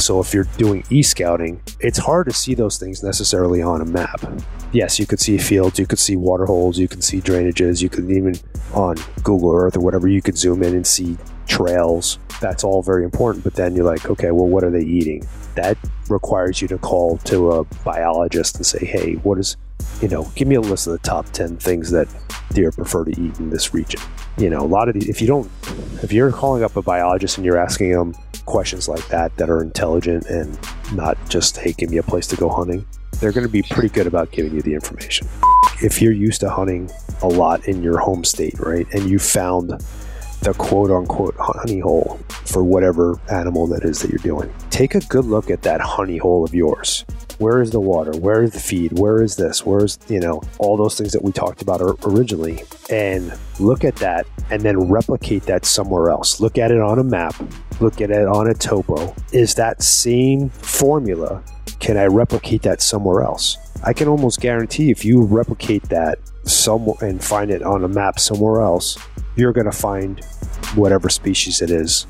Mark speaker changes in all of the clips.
Speaker 1: So if you're doing e scouting, it's hard to see those things necessarily on a map. Yes, you could see fields, you could see water holes, you can see drainages, you could even on Google Earth or whatever, you could zoom in and see trails. That's all very important. But then you're like, okay, well, what are they eating? That requires you to call to a biologist and say, hey, what is, you know, give me a list of the top 10 things that deer prefer to eat in this region. You know, a lot of these, if you don't, if you're calling up a biologist and you're asking them questions like that that are intelligent and not just, hey, give me a place to go hunting, they're going to be pretty good about giving you the information. If you're used to hunting a lot in your home state, right, and you found the quote unquote honey hole for whatever animal that is that you're doing. Take a good look at that honey hole of yours. Where is the water? Where is the feed? Where is this? Where's, you know, all those things that we talked about originally? And look at that and then replicate that somewhere else. Look at it on a map, look at it on a topo. Is that same formula? Can I replicate that somewhere else? I can almost guarantee if you replicate that somewhere and find it on a map somewhere else, you're going to find whatever species it is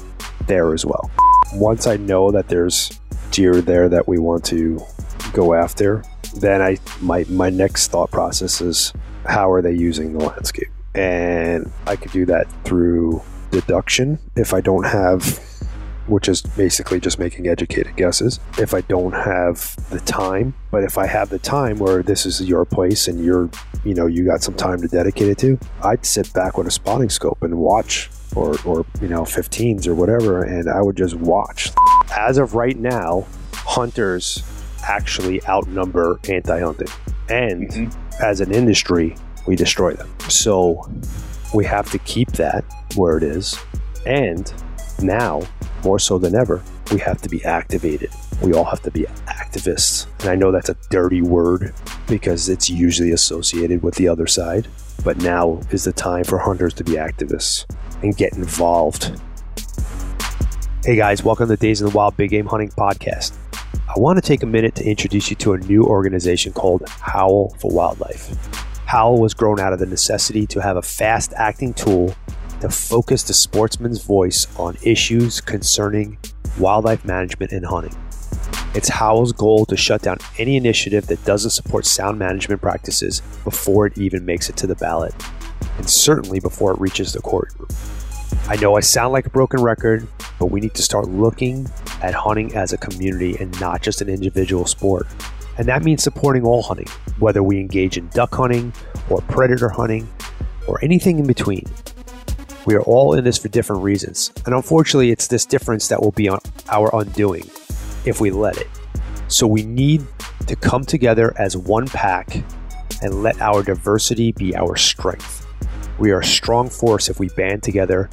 Speaker 1: there as well. Once I know that there's deer there that we want to go after, then I my my next thought process is how are they using the landscape? And I could do that through deduction if I don't have which is basically just making educated guesses. If I don't have the time, but if I have the time where this is your place and you're, you know, you got some time to dedicate it to, I'd sit back with a spotting scope and watch or, or you know, 15s or whatever, and I would just watch. As of right now, hunters actually outnumber anti hunting. And mm-hmm. as an industry, we destroy them. So we have to keep that where it is. And now more so than ever, we have to be activated. We all have to be activists. And I know that's a dirty word because it's usually associated with the other side. But now is the time for hunters to be activists and get involved. Hey guys, welcome to Days in the Wild Big Game Hunting Podcast. I want to take a minute to introduce you to a new organization called Howl for Wildlife. Howl was grown out of the necessity to have a fast acting tool to focus the sportsman's voice on issues concerning wildlife management and hunting. It's Howl's goal to shut down any initiative that doesn't support sound management practices before it even makes it to the ballot, and certainly before it reaches the courtroom. I know I sound like a broken record, but we need to start looking at hunting as a community and not just an individual sport. And that means supporting all hunting, whether we engage in duck hunting or predator hunting or anything in between. We are all in this for different reasons, and unfortunately, it's this difference that will be our undoing if we let it. So we need to come together as one pack and let our diversity be our strength. We are a strong force if we band together,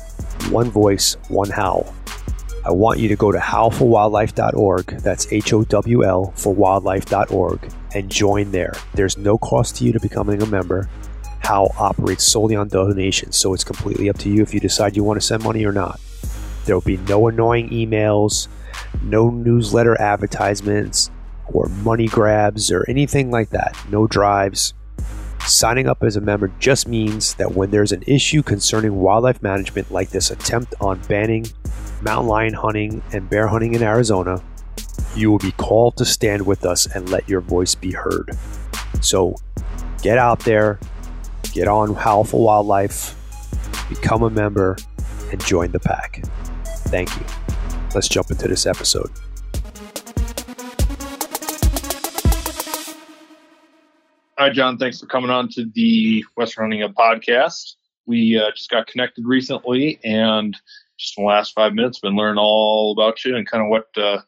Speaker 1: one voice, one howl. I want you to go to howlforwildlife.org, that's H O W L for wildlife.org, and join there. There's no cost to you to becoming a member. Howl operates solely on donations, so it's completely up to you if you decide you want to send money or not. There will be no annoying emails, no newsletter advertisements, or money grabs, or anything like that. No drives. Signing up as a member just means that when there's an issue concerning wildlife management, like this attempt on banning mountain lion hunting and bear hunting in Arizona, you will be called to stand with us and let your voice be heard. So get out there, get on Howl for Wildlife, become a member, and join the pack. Thank you. Let's jump into this episode.
Speaker 2: Hi, John. Thanks for coming on to the Western Hunting Hub podcast. We uh, just got connected recently, and just in the last five minutes, been learning all about you and kind of what uh,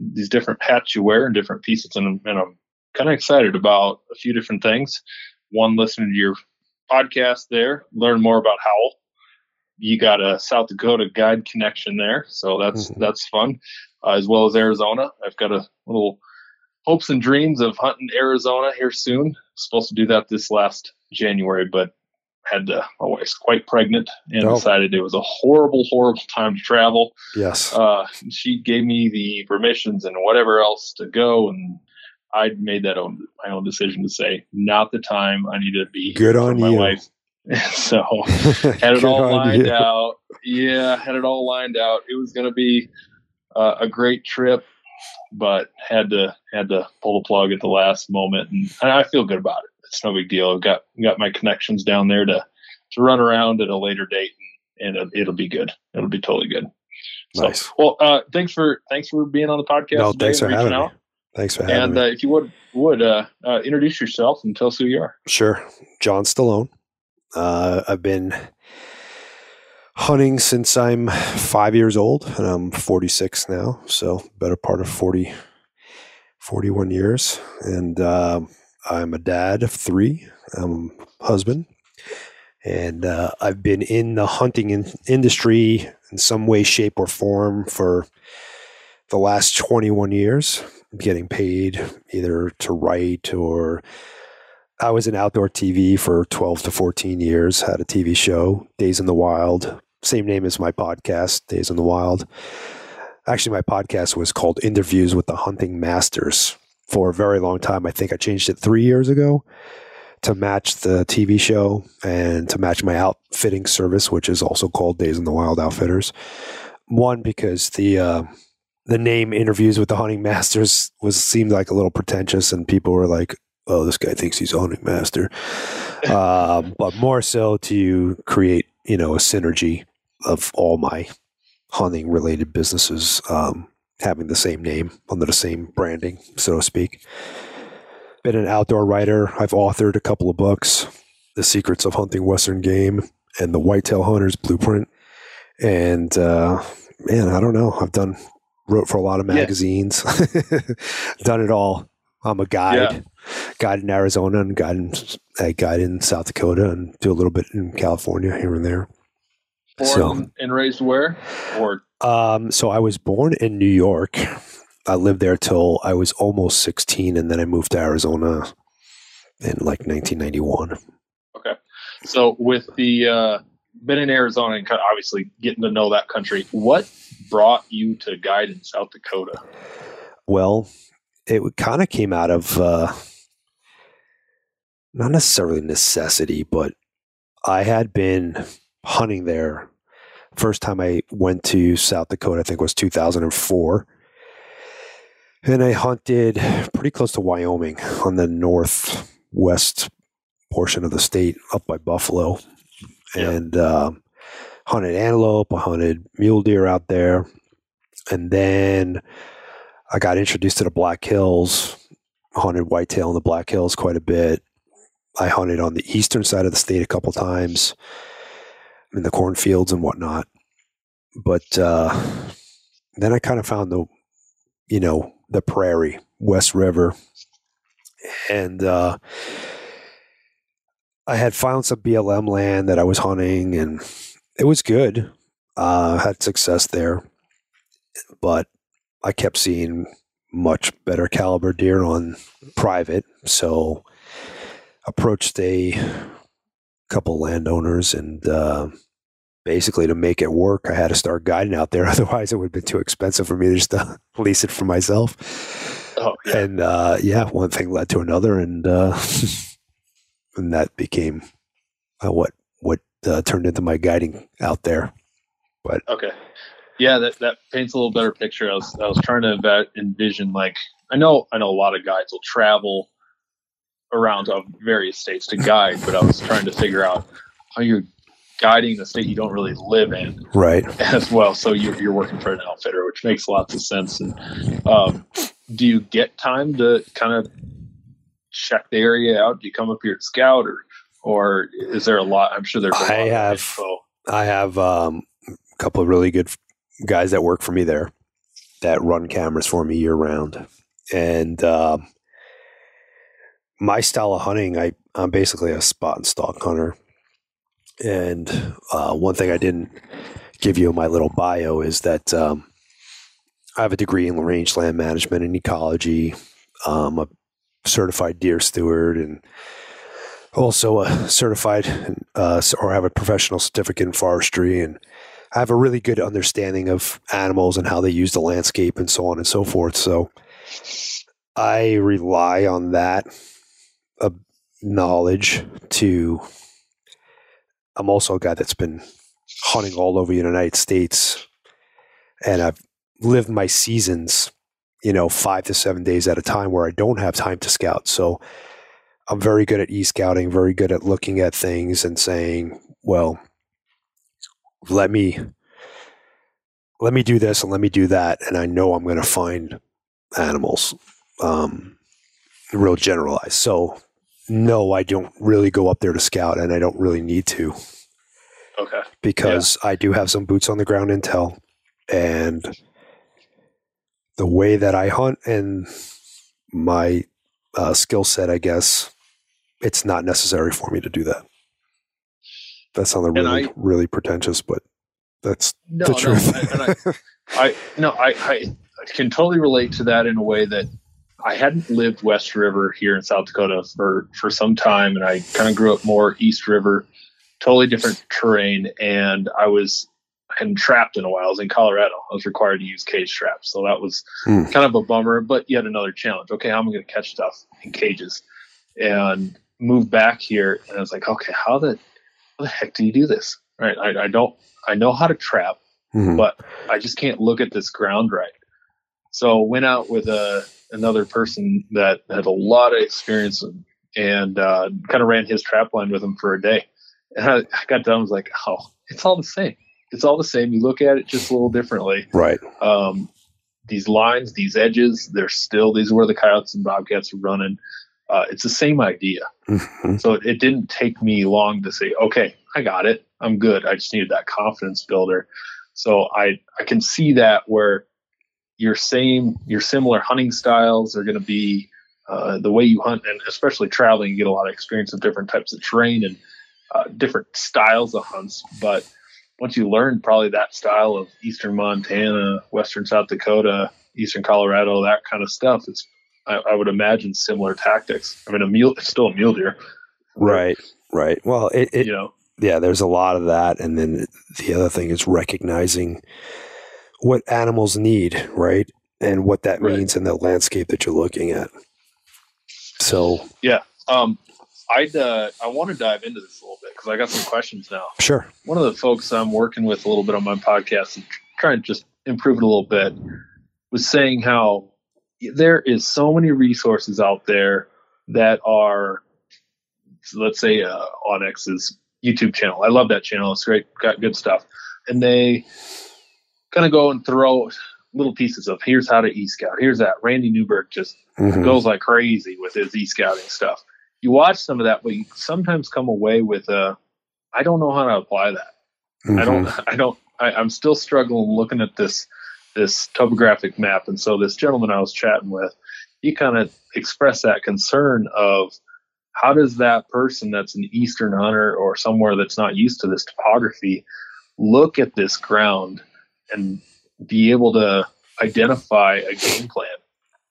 Speaker 2: these different hats you wear and different pieces. And, and I'm kind of excited about a few different things. One, listening to your podcast there, learn more about Howl. You got a South Dakota guide connection there, so that's mm-hmm. that's fun, uh, as well as Arizona. I've got a little hopes and dreams of hunting Arizona here soon. Supposed to do that this last January, but had to, my wife's quite pregnant and oh. decided it was a horrible, horrible time to travel.
Speaker 1: Yes.
Speaker 2: Uh, she gave me the permissions and whatever else to go, and I made that own my own decision to say not the time. I need to be
Speaker 1: good on my you.
Speaker 2: Wife. so had it all lined out. Yeah, had it all lined out. It was going to be uh, a great trip. But had to had to pull the plug at the last moment, and, and I feel good about it. It's no big deal. I've got got my connections down there to to run around at a later date, and, and it'll, it'll be good. It'll be totally good. So,
Speaker 1: Nice.
Speaker 2: Well, uh, thanks for thanks for being on the podcast.
Speaker 1: No, thanks for having
Speaker 2: reaching
Speaker 1: me. Thanks for having
Speaker 2: And
Speaker 1: me.
Speaker 2: uh, if you would would uh, uh, introduce yourself and tell us who you are.
Speaker 1: Sure. John Stallone. Uh, I've been hunting since I'm five years old, and I'm 46 now. So, better part of 40, 41 years. And um I'm a dad of three, I'm a husband. And uh, I've been in the hunting in- industry in some way, shape, or form for the last 21 years, getting paid either to write or I was in outdoor TV for 12 to 14 years, had a TV show, Days in the Wild, same name as my podcast, Days in the Wild. Actually, my podcast was called Interviews with the Hunting Masters for a very long time. I think I changed it three years ago to match the TV show and to match my outfitting service, which is also called Days in the Wild Outfitters. One, because the, uh, the name interviews with the hunting masters was seemed like a little pretentious and people were like oh, this guy thinks he's a hunting master. um, but more so to create, you know, a synergy of all my hunting related businesses um, having the same name under the same branding, so to speak. Been an outdoor writer. I've authored a couple of books, The Secrets of Hunting Western Game and The Whitetail Hunter's Blueprint. And uh, man, I don't know. I've done wrote for a lot of
Speaker 2: Yeah.
Speaker 1: magazines, done it all. I'm a guide, guide in Arizona and guide in, a guide in South Dakota and do a little bit in California here and there.
Speaker 2: Born
Speaker 1: So-
Speaker 2: and raised where? Or
Speaker 1: Um, so I was born in New York. I lived there till I was almost 16, and then I moved to Arizona in like 1991.
Speaker 2: Okay, so with the uh, been in Arizona and obviously getting to know that country. What brought you to guide in South Dakota?
Speaker 1: Well, it kind of came out of uh, not necessarily necessity, but I had been hunting there. First time I went to South Dakota, I think was 2004. And I hunted pretty close to Wyoming on the northwest portion of the state up by Buffalo.
Speaker 2: Yeah.
Speaker 1: And um, hunted antelope, I hunted mule deer out there. And then I got introduced to the Black Hills, hunted whitetail in the Black Hills quite a bit. I hunted on the eastern side of the state a couple times in the cornfields and whatnot. But uh, then I kind of found the, you know, the prairie, West River. And uh, I had found some BLM land that I was hunting and it was good. Uh, had success there. But I kept seeing much better caliber deer on private. So approached a couple landowners and uh, basically to make it work, I had to start guiding out there. Otherwise, it would have been too expensive for me to just uh, lease it for myself.
Speaker 2: Oh, yeah.
Speaker 1: And uh, yeah, one thing led to another, and uh, and that became uh, what what uh, turned into my guiding out there.
Speaker 2: But Okay. Yeah, that, that paints a little better picture. I was I was trying to envision like I know I know a lot of guides will travel around to various states to guide, but I was trying to figure out how you're guiding the state you don't really live in
Speaker 1: Right.
Speaker 2: as well. So you're you're working for an outfitter, which makes lots of sense. And um, do you get time to kind of check the area out? Do you come up here to scout, or or is there a lot? I'm sure there's.
Speaker 1: I have-
Speaker 2: info.
Speaker 1: I have um, a couple of really good guys that work for me there that run cameras for me year round. And um, my style of hunting, I, I'm basically a spot and stalk hunter. And uh, one thing I didn't give you in my little bio is that um, I have a degree in rangeland management and ecology. Um, a certified deer steward and also a certified uh, or have a professional certificate in forestry and I have a really good understanding of animals and how they use the landscape and so on and so forth. So I rely on that uh, knowledge to. I'm also a guy that's been hunting all over the United States, and I've lived my seasons you know, five to seven days at a time where I don't have time to scout. So I'm very good at e scouting, very good at looking at things and saying, well, let me let me do this and let me do that and i know i'm going to find animals um, real generalized. So no i don't really go up there to scout and i don't really need to.
Speaker 2: Okay.
Speaker 1: because i do have some boots on the ground intel and the way that i hunt and my uh, skill set i guess it's not necessary for me to do that that sounded really
Speaker 2: I-
Speaker 1: really pretentious but that's
Speaker 2: No,
Speaker 1: the truth
Speaker 2: I- and I, I no, I, I can totally relate to that in a way that I hadn't lived West River here in South Dakota for for some time, and I kind of grew up more East River, totally different terrain, and I was I hadn't trapped in a while. I was in Colorado. I was required to use cage traps, so that was
Speaker 1: Hmm.
Speaker 2: kind of a bummer, but yet another challenge. Okay, how am I going to catch stuff in cages? And moved back here, and I was like, okay, how the how the heck do you do this? Right, I, I don't I know how to trap
Speaker 1: Mhm.
Speaker 2: but I just can't look at this ground right. So went out with a another person that had a lot of experience and, and uh, kind of ran his trap line with him for a day. And I, I got done, I was like, oh, it's all the same. It's all the same. You look at it just a little differently.
Speaker 1: right
Speaker 2: Um, these lines, these edges, they're still these are where the coyotes and bobcats are running. Uh, it's the same idea.
Speaker 1: Mhm.
Speaker 2: So it, it didn't take me long to say, okay, I got it. I'm good. I just needed that confidence builder. So I I can see that where your same your similar hunting styles are going to be uh, the way you hunt, and especially traveling, you get a lot of experience of different types of terrain and uh, different styles of hunts. But once you learn probably that style of eastern Montana, western South Dakota, eastern Colorado, that kind of stuff, it's I, I would imagine similar tactics. I mean, a mule, it's still a mule deer,
Speaker 1: right right well it, it
Speaker 2: you know,
Speaker 1: yeah, there's a lot of that. And then the other thing is recognizing what animals need, right? And what that
Speaker 2: Right.
Speaker 1: means in the landscape that you're looking at. So, yeah.
Speaker 2: Um, I'd uh, I want to dive into this a little bit because I got some questions now.
Speaker 1: sure.
Speaker 2: One of the folks I'm working with a little bit on my podcast and trying to just improve it a little bit was saying how there is so many resources out there that are, let's say, uh, onX's YouTube channel. I love that channel. It's great, got good stuff, and they kind of go and throw little pieces of here's how to e scout. Here's that. Randy Newberg just
Speaker 1: Mhm.
Speaker 2: goes like crazy with his e scouting stuff. You watch some of that, but you sometimes come away with a, I don't know how to apply that. I don't,
Speaker 1: Mhm.
Speaker 2: I don't, I, I'm still struggling looking at this, this topographic map. And so this gentleman I was chatting with, he kind of expressed that concern of how does that person that's an Eastern hunter or somewhere that's not used to this topography look at this ground and be able to identify a game plan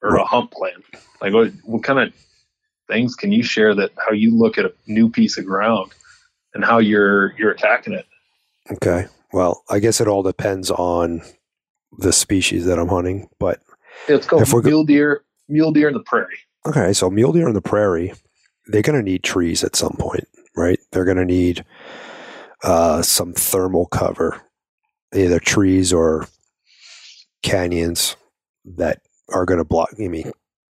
Speaker 2: or a hump plan? Like what, what kind of things can you share that how you look at a new piece of ground and how you're you're attacking it?
Speaker 1: Okay. Well, I guess it all depends on the species that I'm hunting. But
Speaker 2: it's Let's
Speaker 1: If we're
Speaker 2: mule deer, mule deer in the prairie.
Speaker 1: okay, so mule deer in the prairie, they're going to need trees at some point, right? They're going to need uh, some thermal cover, either trees or canyons that are going to block. I mean,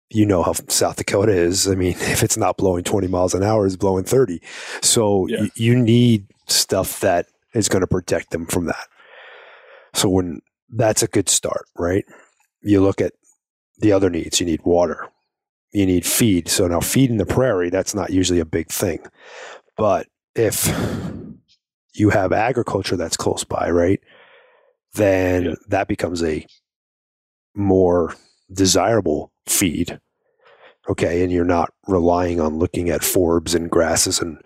Speaker 1: you know how South Dakota is. I mean, if it's not blowing 20 miles an hour, it's blowing 30. So
Speaker 2: Yeah.
Speaker 1: y- you need stuff that is going to protect them from that. So when that's a good start, right? You look at the other needs. You need water. You need feed. So now feed in the prairie, that's not usually a big thing. But if you have agriculture that's close by, right? Then
Speaker 2: Yeah.
Speaker 1: that becomes a more desirable feed. Okay. And you're not relying on looking at forbs and grasses and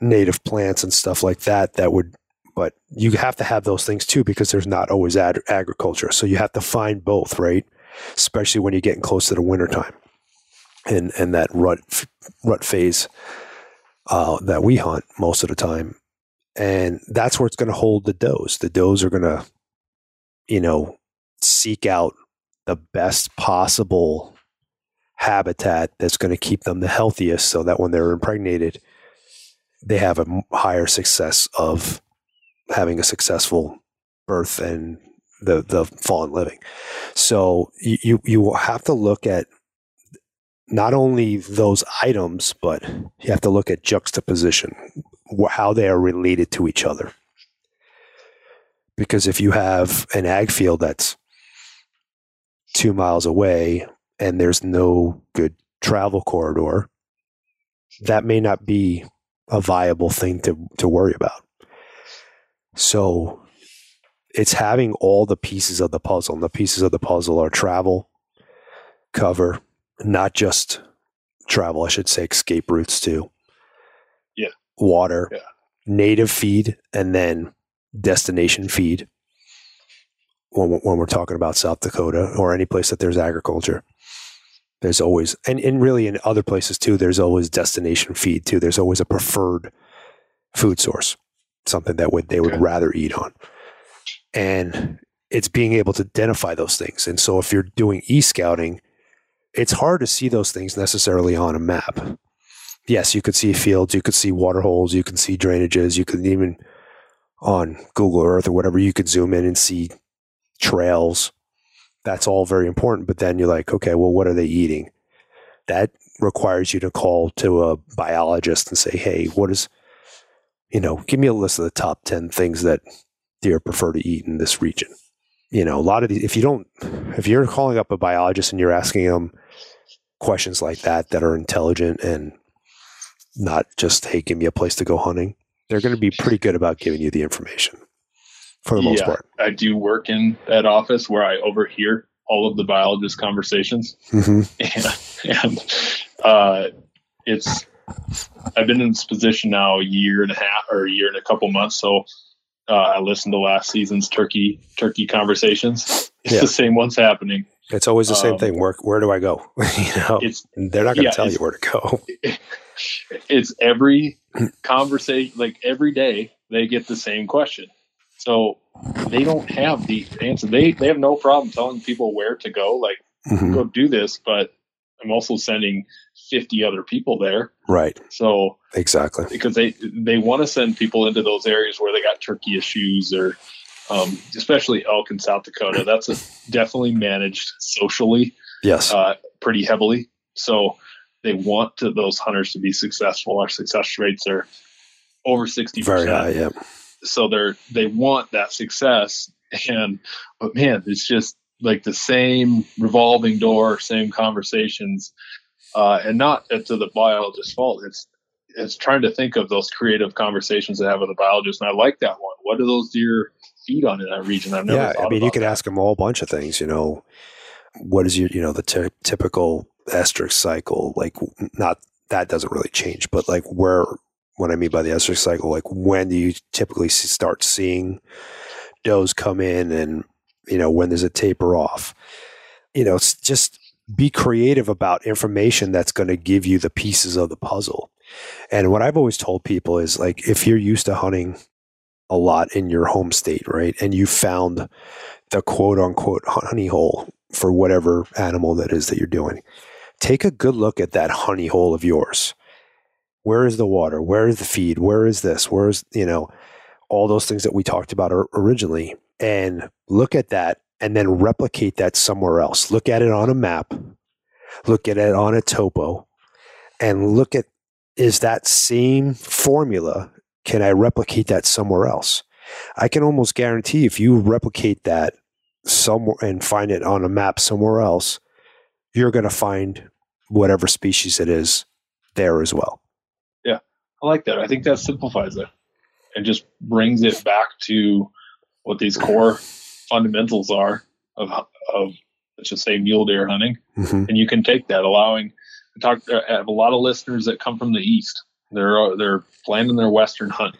Speaker 1: native plants and stuff like that. That would, but you have to have those things too because there's not always ag- agriculture. So you have to find both, right? Especially when you're getting close to the wintertime and, and that rut, rut phase uh, that we hunt most of the time. And that's where it's going to hold the does. The does are going to, you know, seek out the best possible habitat that's going to keep them the healthiest so that when they're impregnated, they have a higher success of having a successful birth and the the fallen living. So you you have to look at not only those items, but you have to look at juxtaposition, how they are related to each other. Because if you have an ag field that's two miles away and there's no good travel corridor, that may not be a viable thing to, to worry about. So it's having all the pieces of the puzzle. And the pieces of the puzzle are travel, cover, not just travel, I should say escape routes too.
Speaker 2: Yeah.
Speaker 1: Water,
Speaker 2: yeah.
Speaker 1: native feed, and then destination feed when, when we're talking about South Dakota or any place that there's agriculture. There's always, and, and really in other places too, there's always destination feed too. There's always a preferred food source, something that would they would okay. rather eat on. And it's being able to identify those things. And so if you're doing e scouting, it's hard to see those things necessarily on a map. Yes, you could see fields, you could see water holes, you can see drainages, you could even on Google Earth or whatever, you could zoom in and see trails. That's all very important. But then you're like, okay, well, what are they eating? That requires you to call to a biologist and say, hey, what is, you know, give me a list of the top 10 things that deer prefer to eat in this region. You know, a lot of these, if you don't, if you're calling up a biologist and you're asking them questions like that that are intelligent and not just, hey, give me a place to go hunting, they're going to be pretty good about giving you the information for the most yeah, part.
Speaker 2: I do work in that office where I overhear all of the biologist conversations, mm-hmm. and, and uh, it's I've been in this position now a year and a half or a year and a couple months. So uh, I listened to last season's turkey turkey conversations. It's yeah. the same ones happening.
Speaker 1: It's always the same um, thing. Where where do I go? you know, it's, they're not going to yeah, tell you where to go.
Speaker 2: It's every conversation, like every day, they get the same question. So they don't have the answer. They they have no problem telling people where to go, like mm-hmm. go do this. But I'm also sending 50 other people there.
Speaker 1: Right.
Speaker 2: So
Speaker 1: exactly
Speaker 2: because they they want to send people into those areas where they got turkey issues or um, especially elk in South Dakota. That's a, definitely managed socially.
Speaker 1: Yes.
Speaker 2: Uh, pretty heavily. So they want to, those hunters to be successful. Our success rates are over 60%.
Speaker 1: Very high, yeah
Speaker 2: so they're they want that success and but man it's just like the same revolving door same conversations uh, and not to the biologist's fault. It's it's trying to think of those creative conversations they have with the biologist and i like that one. What do those deer feed on in that region? I've never yeah i
Speaker 1: mean you could
Speaker 2: that.
Speaker 1: ask them a bunch of things you know. What is your you know the t- typical estrus cycle? Like not that doesn't really change but like where what I mean by the estrus cycle, like when do you typically start seeing does come in and, you know, when does it taper off? You know, it's just be creative about information that's going to give you the pieces of the puzzle. And what I've always told people is like, if you're used to hunting a lot in your home state, right, and you found the quote unquote honey hole for whatever animal that is that you're doing, take a good look at that honey hole of yours where is the water? Where is the feed? Where is this? Where is, you know, all those things that we talked about originally and look at that and then replicate that somewhere else. Look at it on a map, look at it on a topo, and look at is that same formula, can I replicate that somewhere else? I can almost guarantee if you replicate that somewhere and find it on a map somewhere else, you're going to find whatever species it is there as well.
Speaker 2: Yeah, I like that. I think that simplifies it and just brings it back to what these core fundamentals are of of let's just say mule deer hunting, mm-hmm. and you can take that, allowing. I talk. I have a lot of listeners that come from the east. They're they're planning their western hunt,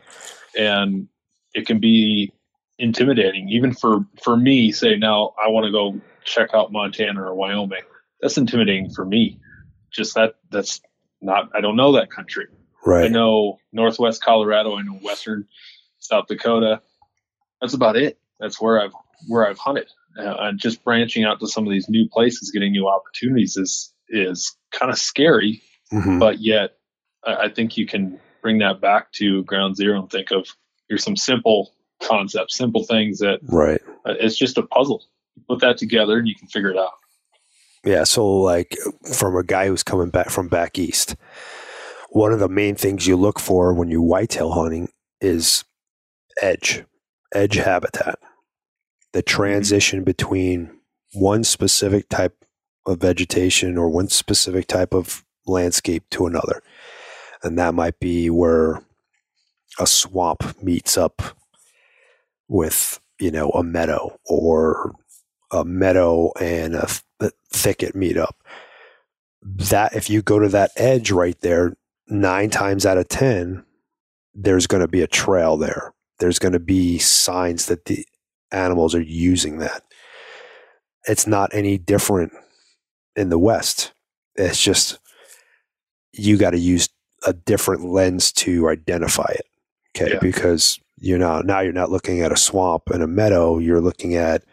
Speaker 2: and it can be intimidating, even for for me. Say now I want to go check out Montana or Wyoming. That's intimidating for me. Just that that's not. I don't know that country.
Speaker 1: Right. I
Speaker 2: know Northwest Colorado. I know Western South Dakota. That's about it. That's where I've where I've hunted. Uh, and just branching out to some of these new places, getting new opportunities is is kind of scary. Mm-hmm. But yet, I, I think you can bring that back to ground zero and think of here's some simple concepts, simple things that
Speaker 1: right.
Speaker 2: Uh, it's just a puzzle. You put that together and you can figure it out.
Speaker 1: Yeah. So, like, from a guy who's coming back from back east, one of the main things you look for when you whitetail hunting is edge, edge habitat, the transition between one specific type of vegetation or one specific type of landscape to another. And that might be where a swamp meets up with, you know, a meadow or a meadow and a, th- thicket meet up. That if you go to that edge right there, nine times out of 10, there's going to be a trail there. There's going to be signs that the animals are using that. It's not any different in the West. It's just you got to use a different lens to identify it. Okay. Yeah. Because you're not, now you're not looking at a swamp and a meadow. You're looking at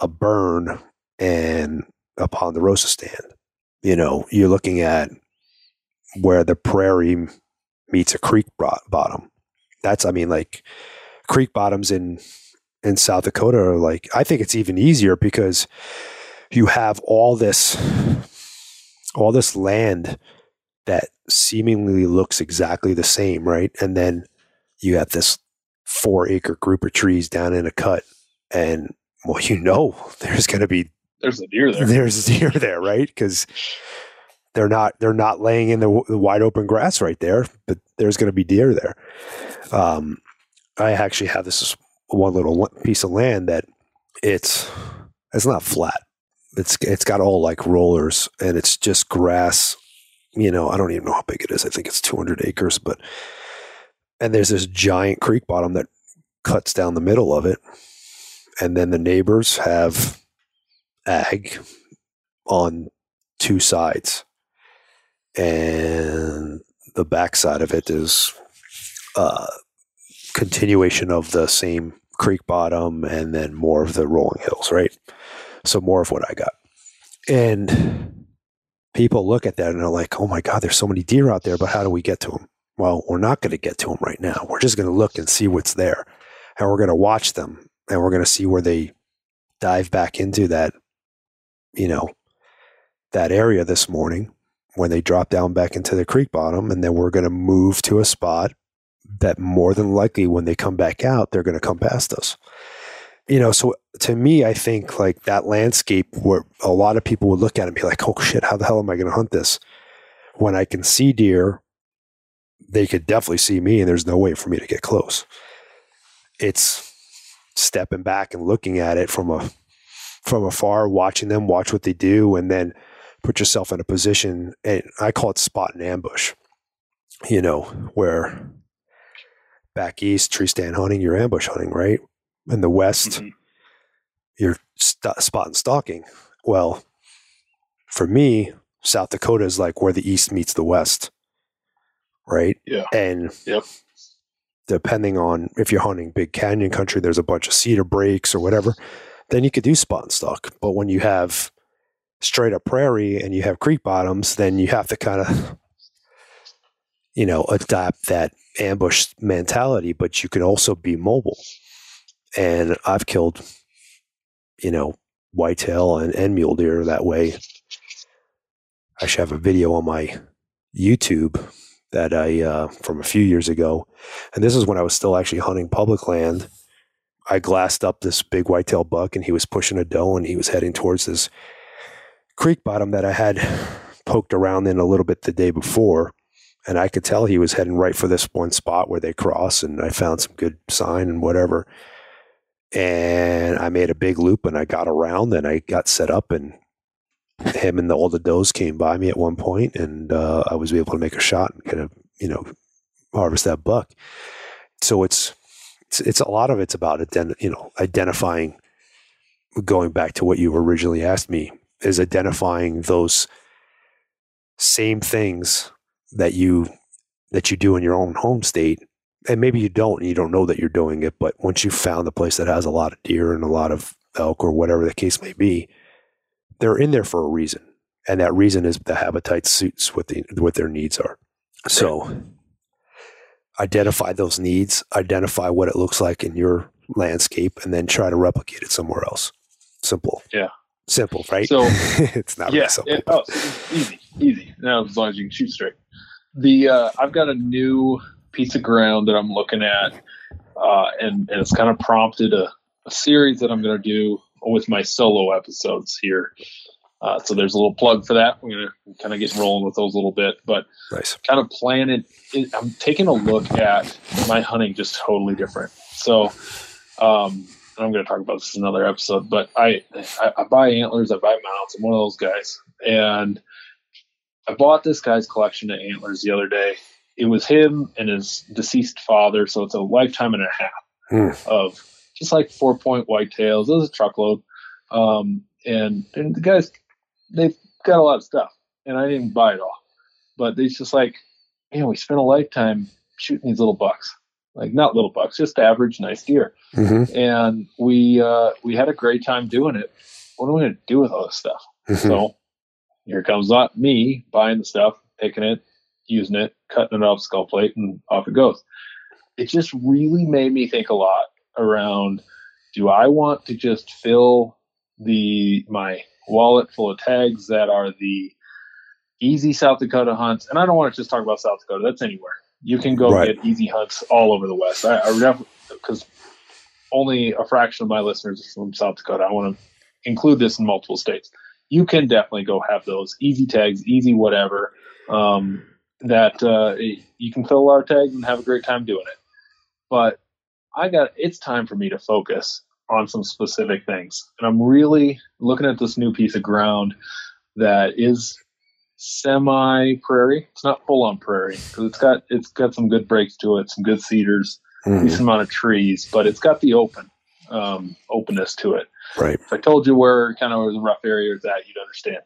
Speaker 1: a burn and a ponderosa stand. You know, you're looking at where the prairie meets a creek bottom. That's, I mean, like creek bottoms in, in South Dakota are like, I think it's even easier because you have all this, all this land that seemingly looks exactly the same, right? And then you have this four acre group of trees down in a cut, and well, you know, there's going to be
Speaker 2: there's a deer there.
Speaker 1: There's a deer there, right? Because they're not they're not laying in the, the, wide open grass right there, but there's going to be deer there. Um, I actually have this one little piece of land that it's it's not flat. It's it's got all like rollers, and it's just grass you know, I don't even know how big it is. I think it's 200 acres, but and there's this giant creek bottom that cuts down the middle of it. And then the neighbors have ag on two sides. And the backside of it is a continuation of the same creek bottom and then more of the rolling hills, right? So more of what I got. And people look at that and are like, oh my God, there's so many deer out there, but how do we get to them? Well, we're not going to get to them right now. We're just going to look and see what's there. And we're going to watch them and we're going to see where they dive back into that, you know, that area this morning when they drop down back into the creek bottom. And then we're going to move to a spot that more than likely when they come back out, they're going to come past us you know, so to me, I think like that landscape where a lot of people would look at it and be like, oh shit, how the hell am I going to hunt this? When I can see deer, they could definitely see me and there's no way for me to get close. It's stepping back and looking at it from a from afar, watching them, watch what they do, and then put yourself in a position and I call it spot and ambush. You know, where back east, tree stand hunting, you're ambush hunting, right? in the West, mm-hmm. you're st- spot and stalking. Well, for me, South Dakota is like where the East meets the West, right?
Speaker 2: Yeah.
Speaker 1: And
Speaker 2: yep.
Speaker 1: depending on if you're hunting big canyon country, there's a bunch of cedar breaks or whatever, then you could do spot and stalk. But when you have straight up prairie and you have creek bottoms, then you have to kind of, you know, adopt that ambush mentality, but you can also be mobile and I've killed, you know, whitetail and, and mule deer that way. I should have a video on my YouTube that I uh, from a few years ago, and this is when I was still actually hunting public land. I glassed up this big whitetail buck, and he was pushing a doe, and he was heading towards this creek bottom that I had poked around in a little bit the day before, and I could tell he was heading right for this one spot where they cross, and I found some good sign and whatever and I made a big loop and I got around and I got set up and him and the, all the does came by me at one point and uh, I was able to make a shot and kind of you know harvest that buck. So it's it's, it's a lot of it's about ident- you know identifying. Going back to what you originally asked me is identifying those same things that you that you do in your own home state and maybe you don't and you don't know that you're doing it but once you've found a place that has a lot of deer and a lot of elk or whatever the case may be they're in there for a reason and that reason is the habitat suits what the what their needs are so identify those needs, identify what it looks like in your landscape, and then try to replicate it somewhere else. Simple.
Speaker 2: Yeah.
Speaker 1: Simple, right?
Speaker 2: So
Speaker 1: it's not
Speaker 2: yeah,
Speaker 1: really simple.
Speaker 2: it- oh, easy, easy. Now as long as you can shoot straight. The uh, I've got a new piece of ground that I'm looking at, uh, and and it's kind of prompted a, a series that I'm going to do with my solo episodes here. Uh, so there's a little plug for that. We're gonna kind of get rolling with those a little bit, but
Speaker 1: nice.
Speaker 2: kind of planning. It, I'm taking a look at my hunting just totally different. So, um, I'm going to talk about this in another episode, but I, I I buy antlers, I buy mounts. I'm one of those guys, and I bought this guy's collection of antlers the other day. It was him and his deceased father, so it's a lifetime and a half
Speaker 1: Hmm.
Speaker 2: of just like four point whitetails. It was a truckload, um, and and the guys they've got a lot of stuff, and I didn't buy it all, but it's just like, man, we spent a lifetime shooting these little bucks, like not little bucks, just average nice deer,
Speaker 1: hmm
Speaker 2: and we uh, we had a great time doing it. What am I going to do with all this stuff?
Speaker 1: Hmm.
Speaker 2: So here comes not me buying the stuff, picking it, using it, cutting it off skull plate, and off it goes. It just really made me think a lot around do I want to just fill the my wallet full of tags that are the easy South Dakota hunts, and I don't want to just talk about South Dakota. That's anywhere. You can go
Speaker 1: Right.
Speaker 2: get easy hunts all over the West. I, I because only a fraction of my listeners are from South Dakota. I want to include this in multiple states. You can definitely go have those easy tags, easy whatever. Um, that uh, you can fill a lot of tags and have a great time doing it. But I got it's time for me to focus on some specific things, and I'm really looking at this new piece of ground that is semi prairie. It's not full on prairie because it's got it's got some good breaks to it, some good cedars,
Speaker 1: Mhm.
Speaker 2: decent amount of trees, but it's got the open um, openness to it.
Speaker 1: Right.
Speaker 2: If I told you where kind of the rough area is at, you'd understand.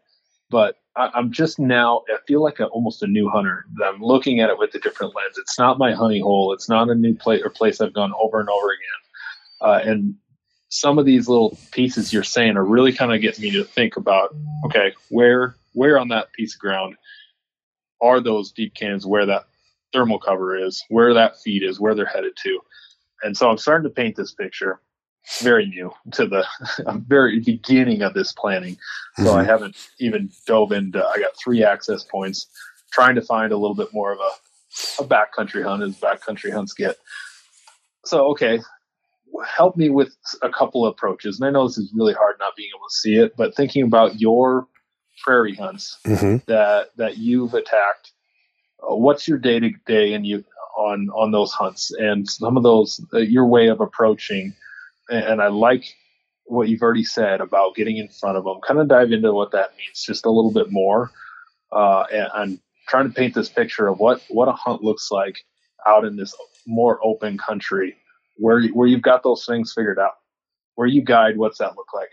Speaker 2: But I, I'm just now, I feel like a, almost a new hunter. I'm looking at it with a different lens. It's not my honey hole. It's not a new place or place I've gone over and over again. Uh, and some of these little pieces you're saying are really kind of getting me to think about, okay, where where on that piece of ground are those deep cans where that thermal cover is, where that feed is, where they're headed to. And so I'm starting to paint this picture very new to the very beginning of this planning. So I haven't even dove into. I got three access points, trying to find a little bit more of a a backcountry hunt as backcountry hunts get. So okay, help me with a couple of approaches. And I know this is really hard not being able to see it, but thinking about your prairie hunts
Speaker 1: Mhm.
Speaker 2: that that you've attacked. Uh, what's your day to day and you on on those hunts and some of those uh, your way of approaching and, I like what you've already said about getting in front of them. Kind of dive into what that means just a little bit more. Uh, and I'm trying to paint this picture of what what a hunt looks like out in this more open country where where you've got those things figured out. Where you guide, what's that look like?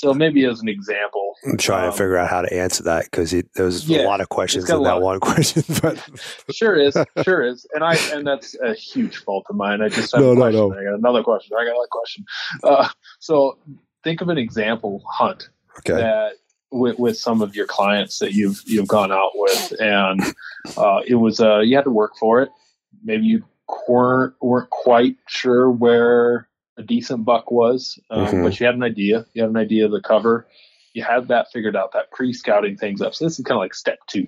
Speaker 2: So maybe as an example,
Speaker 1: I'm trying
Speaker 2: um,
Speaker 1: to figure out how to answer that because there's
Speaker 2: Yeah,
Speaker 1: a lot of questions in that
Speaker 2: lot.
Speaker 1: one question. But
Speaker 2: Sure is, sure is, and I and that's a huge fault of mine. I just have
Speaker 1: No,
Speaker 2: a
Speaker 1: no,
Speaker 2: question.
Speaker 1: no.
Speaker 2: I got another question. I got another question. Uh, so think of an example hunt
Speaker 1: okay,
Speaker 2: that with, with some of your clients that you've you've gone out with, and uh, it was uh, you had to work for it. Maybe you weren't weren't quite sure where a decent buck was, um,
Speaker 1: Mhm.
Speaker 2: but you had an idea. You had an idea of the cover. You had that figured out. That pre-scouting things up. So this is kind of like step two.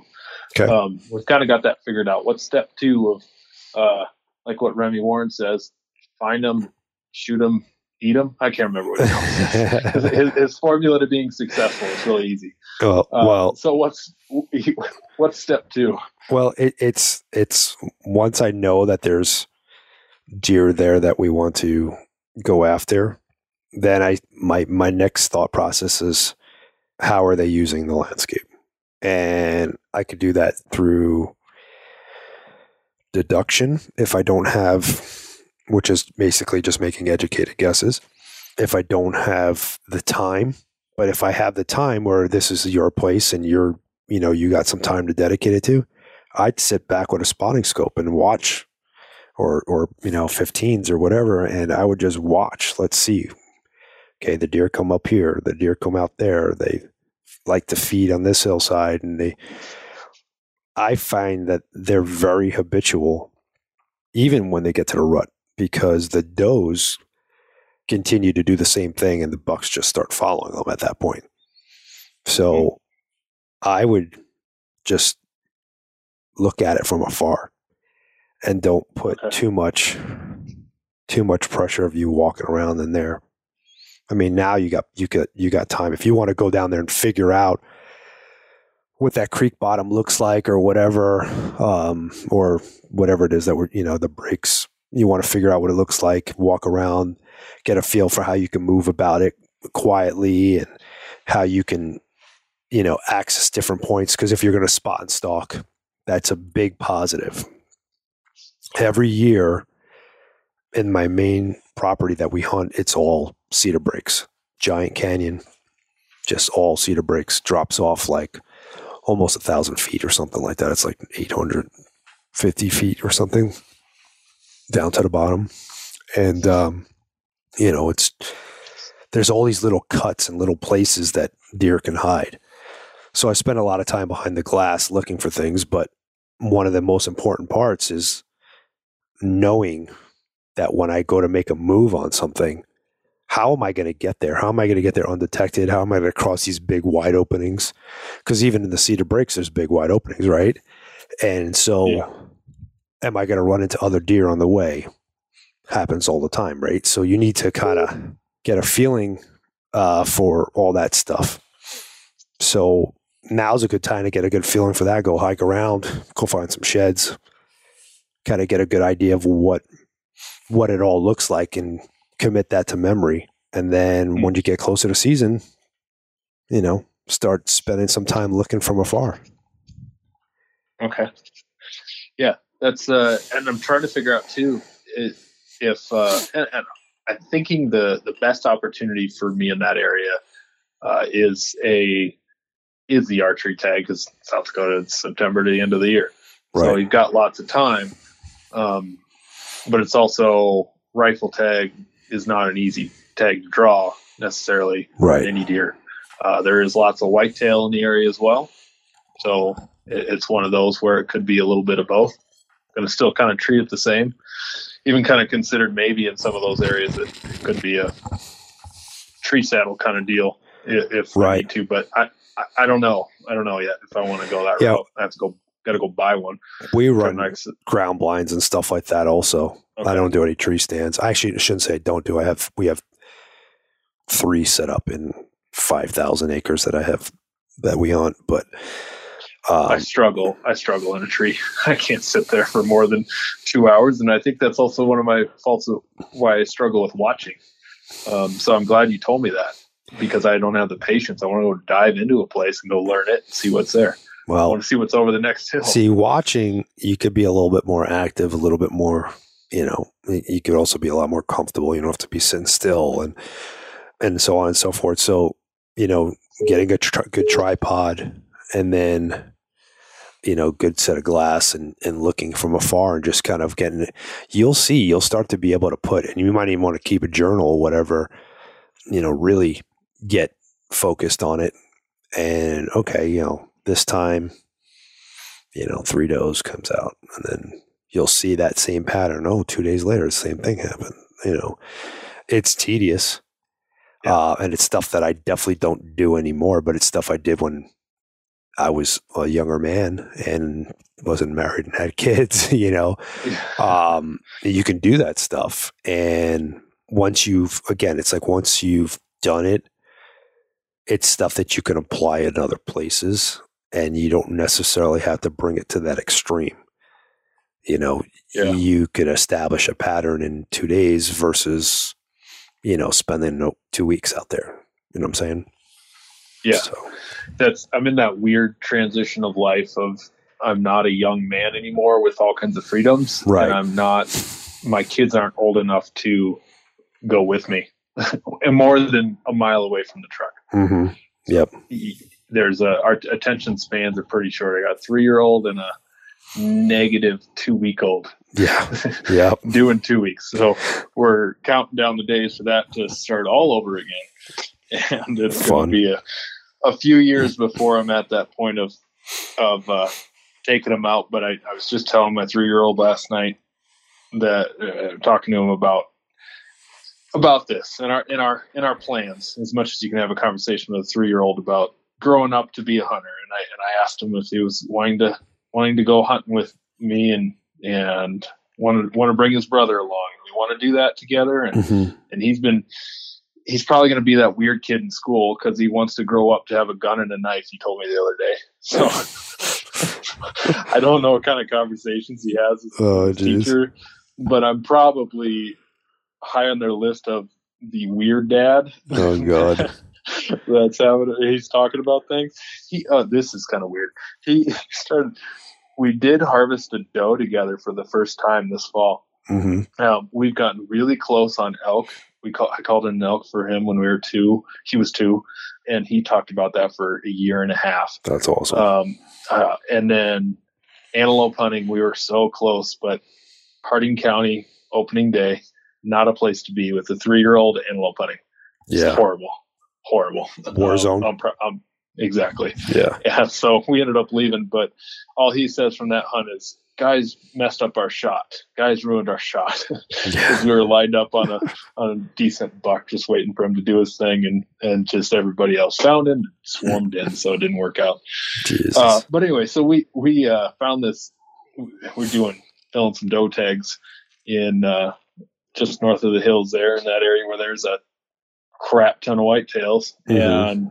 Speaker 1: Okay.
Speaker 2: Um, we've kind of got that figured out. What's step two of, uh, like what Remy Warren says? Find them, shoot them, eat them. I can't remember what it. his, his formula to being successful is really easy.
Speaker 1: well,
Speaker 2: Uh,
Speaker 1: well,
Speaker 2: so what's what's step two?
Speaker 1: well, it, it's it's once I know that there's deer there that we want to go after, then I my my next thought process is how are they using the landscape, and I could do that through deduction if I don't have, which is basically just making educated guesses. If I don't have the time, but if I have the time where this is your place and you're, you know, you got some time to dedicate it to, I'd sit back with a spotting scope and watch or, or, you know, 15s or whatever. And I would just watch. Let's see. Okay. The deer come up here. The deer come out there. They like to feed on this hillside and they, I find that they're very habitual even when they get to the rut, because the does continue to do the same thing and the bucks just start following them at that point. So mm-hmm. I would just look at it from afar and don't put okay. too much too much pressure of you walking around in there. I mean, now you got you got you got time. If you want to go down there and figure out what that creek bottom looks like, or whatever, um, or whatever it is that we're you know the breaks, you want to figure out what it looks like. Walk around, get a feel for how you can move about it quietly, and how you can you know access different points. Because if you're going to spot and stalk, that's a big positive. Every year in my main property that we hunt, it's all cedar breaks, giant canyon, just all cedar breaks, drops off like almost a thousand feet or something like that. It's like 850 feet or something down to the bottom. And, um, you know, it's, there's all these little cuts and little places that deer can hide. So I spend a lot of time behind the glass looking for things, but one of the most important parts is knowing that when I go to make a move on something, how am I going to get there? How am I going to get there undetected? How am I going to cross these big wide openings? Because even in the cedar breaks, there's big wide openings, right? And so, yeah. am I going to run into other deer on the way? Happens all the time, right? So you need to kind of get a feeling uh, for all that stuff. So now's a good time to get a good feeling for that. Go hike around, go find some sheds, kind of get a good idea of what what it all looks like and commit that to memory. And then mm-hmm. when you get closer to season, you know, start spending some time looking from afar.
Speaker 2: Okay. Yeah, that's uh, and I'm trying to figure out too if uh, and, and I'm thinking the the best opportunity for me in that area uh, is a is the archery tag because South Dakota it's September to the end of the year, right. so you've got lots of time. Um, but it's also rifle tag is not an easy tag to draw necessarily
Speaker 1: right.
Speaker 2: any deer. Uh, there is lots of whitetail in the area as well, so it, it's one of those where it could be a little bit of both. Going to still kind of treat it the same. Even kind of considered maybe in some of those areas it, it could be a tree saddle kind of deal if, if right. I need to. But I, I, I don't know. I don't know yet if I want to go that yeah. route. I have to go got to go buy one.
Speaker 1: We run ground blinds and stuff like that. Also, okay. I don't do any tree stands. I actually shouldn't say don't do. I have we have three set up in five thousand acres that I have that we hunt, but.
Speaker 2: Um, I struggle. I struggle in a tree. I can't sit there for more than two hours, and I think that's also one of my faults of why I struggle with watching. Um, so I'm glad you told me that because I don't have the patience. I want to go dive into a place and go learn it and see what's there.
Speaker 1: Well, I
Speaker 2: want to see what's over the next hill.
Speaker 1: See, watching, you could be a little bit more active, a little bit more, you know, you could also be a lot more comfortable. You don't have to be sitting still and, and so on and so forth. So, you know, getting a tr- good tripod and then, you know, good set of glass and, and looking from afar and just kind of getting it, you'll see, you'll start to be able to put, and you might even want to keep a journal or whatever, you know, really get focused on it. And okay, you know, this time, you know, three does comes out, and then you'll see that same pattern. Oh, two days later, the same thing happened. You know, it's tedious, yeah. uh, and it's stuff that I definitely don't do anymore. But it's stuff I did when I was a younger man and wasn't married and had kids. You know, um, you can do that stuff, and once you've again, it's like once you've done it, it's stuff that you can apply in other places and you don't necessarily have to bring it to that extreme. You know, yeah. you could establish a pattern in two days versus, you know, spending two weeks out there. You know what I'm saying?
Speaker 2: Yeah. So. That's, I'm in that weird transition of life of I'm not a young man anymore with all kinds of freedoms.
Speaker 1: Right.
Speaker 2: And I'm not, my kids aren't old enough to go with me and more than a mile away from the truck.
Speaker 1: Mm-hmm. Yep
Speaker 2: there's a our attention spans are pretty short. I got a three year old and a negative two week old.
Speaker 1: Yeah. Yeah.
Speaker 2: doing two weeks. So we're counting down the days for that to start all over again. And it's going to be a, a few years before I'm at that point of, of, uh, taking them out. But I, I was just telling my three year old last night, that uh, talking to him about about this in our in our in our plans as much as you can have a conversation with a three year old about growing up to be a hunter and I and I asked him if he was wanting to wanting to go hunting with me and and want to want to bring his brother along we want to do that together and
Speaker 1: Mhm.
Speaker 2: and he's been he's probably going to be that weird kid in school because he wants to grow up to have a gun and a knife he told me the other day so i don't know what kind of conversations he has with
Speaker 1: Oh,
Speaker 2: his teacher but i'm probably high on their list of the weird dad
Speaker 1: Oh, God.
Speaker 2: that's how it, he's talking about things he oh this is kind of weird he started we did harvest a doe together for the first time this fall
Speaker 1: hmm
Speaker 2: um, we've gotten really close on elk. We call, I called an elk for him when we were two. He was two, and he talked about that for a year and a half.
Speaker 1: That's awesome.
Speaker 2: Um, uh, and then antelope hunting, we were so close, but Harding County opening day, not a place to be with a three-year-old antelope hunting. It's
Speaker 1: yeah.
Speaker 2: horrible, horrible.
Speaker 1: War
Speaker 2: Um,
Speaker 1: zone.
Speaker 2: I'm pro- exactly.
Speaker 1: Yeah.
Speaker 2: Yeah, so we ended up leaving, but all he says from that hunt is, "Guys messed up our shot. Guys ruined our shot."
Speaker 1: Yeah.
Speaker 2: we were lined up on a on a decent buck, just waiting for him to do his thing, and and just everybody else found him, swarmed in, so it didn't work out. Uh, but anyway, so we we uh, found this. We're doing filling some doe tags in uh, just north of the hills there in that area where there's a crap ton of whitetails
Speaker 1: Mhm.
Speaker 2: and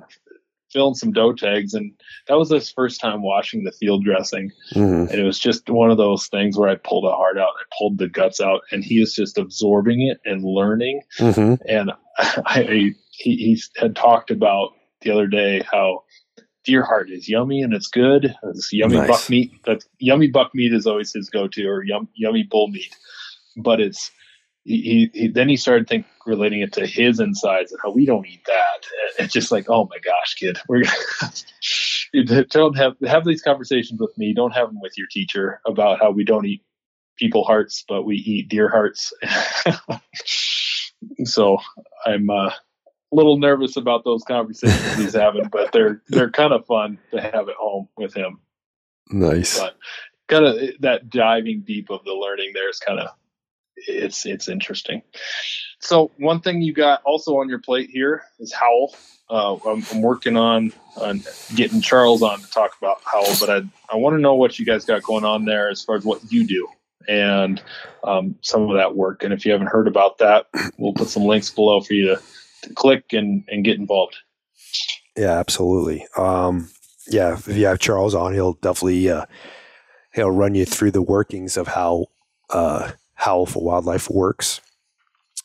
Speaker 2: filling some doe tags and that was his first time washing the field dressing
Speaker 1: Mhm.
Speaker 2: and it was just one of those things where I pulled a heart out, I pulled the guts out, and he is just absorbing it and learning.
Speaker 1: Mhm.
Speaker 2: And I, he, he had talked about the other day how deer heart is yummy and it's good. It's yummy
Speaker 1: Nice.
Speaker 2: buck meat. That yummy buck meat is always his go-to, or yum, yummy bull meat. But it's he, he, he then he started think relating it to his insides and how we don't eat that. And it's just like, oh my gosh, kid, we're gonna don't have have these conversations with me. Don't have them with your teacher about how we don't eat people hearts, but we eat deer hearts. so I'm uh, a little nervous about those conversations he's having, but they're they're kind of fun to have at home with him.
Speaker 1: Nice.
Speaker 2: But kind of that diving deep of the learning there is kind of it's it's interesting. So one thing you got also on your plate here is Howl. Uh, I'm, I'm working on on getting Charles on to talk about Howl, but I I want to know what you guys got going on there as far as what you do and um, some of that work. And if you haven't heard about that, we'll put some links below for you to, to click and and get involved.
Speaker 1: Yeah, absolutely. Um, yeah, if you have Charles on, he'll definitely uh, he'll run you through the workings of how uh, Howl for Wildlife works,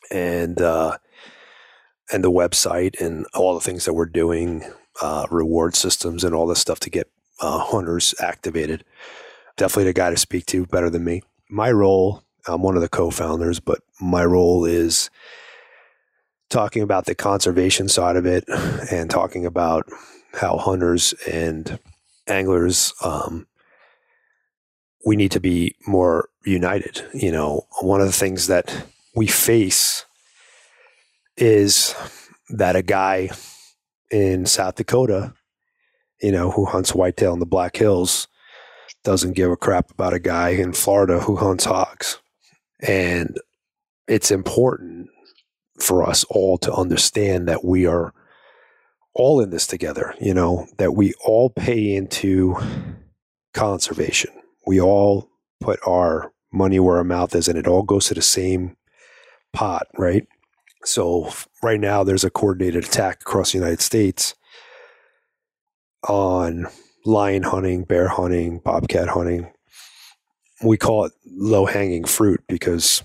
Speaker 1: and uh, and the website and all the things that we're doing, uh, reward systems and all this stuff to get uh, hunters activated. Definitely the guy to speak to, better than me. My role, I'm one of the co-founders, but my role is talking about the conservation side of it and talking about how hunters and anglers um, we need to be more united you know one of the things that we face is that a guy in south dakota you know who hunts whitetail in the black hills doesn't give a crap about a guy in florida who hunts hogs and it's important for us all to understand that we are all in this together, you know, that we all pay into conservation. We all put our money where our mouth is and it all goes to the same pot, right? So right now there's a coordinated attack across the United States on lion hunting, bear hunting, bobcat hunting. We call it low hanging fruit because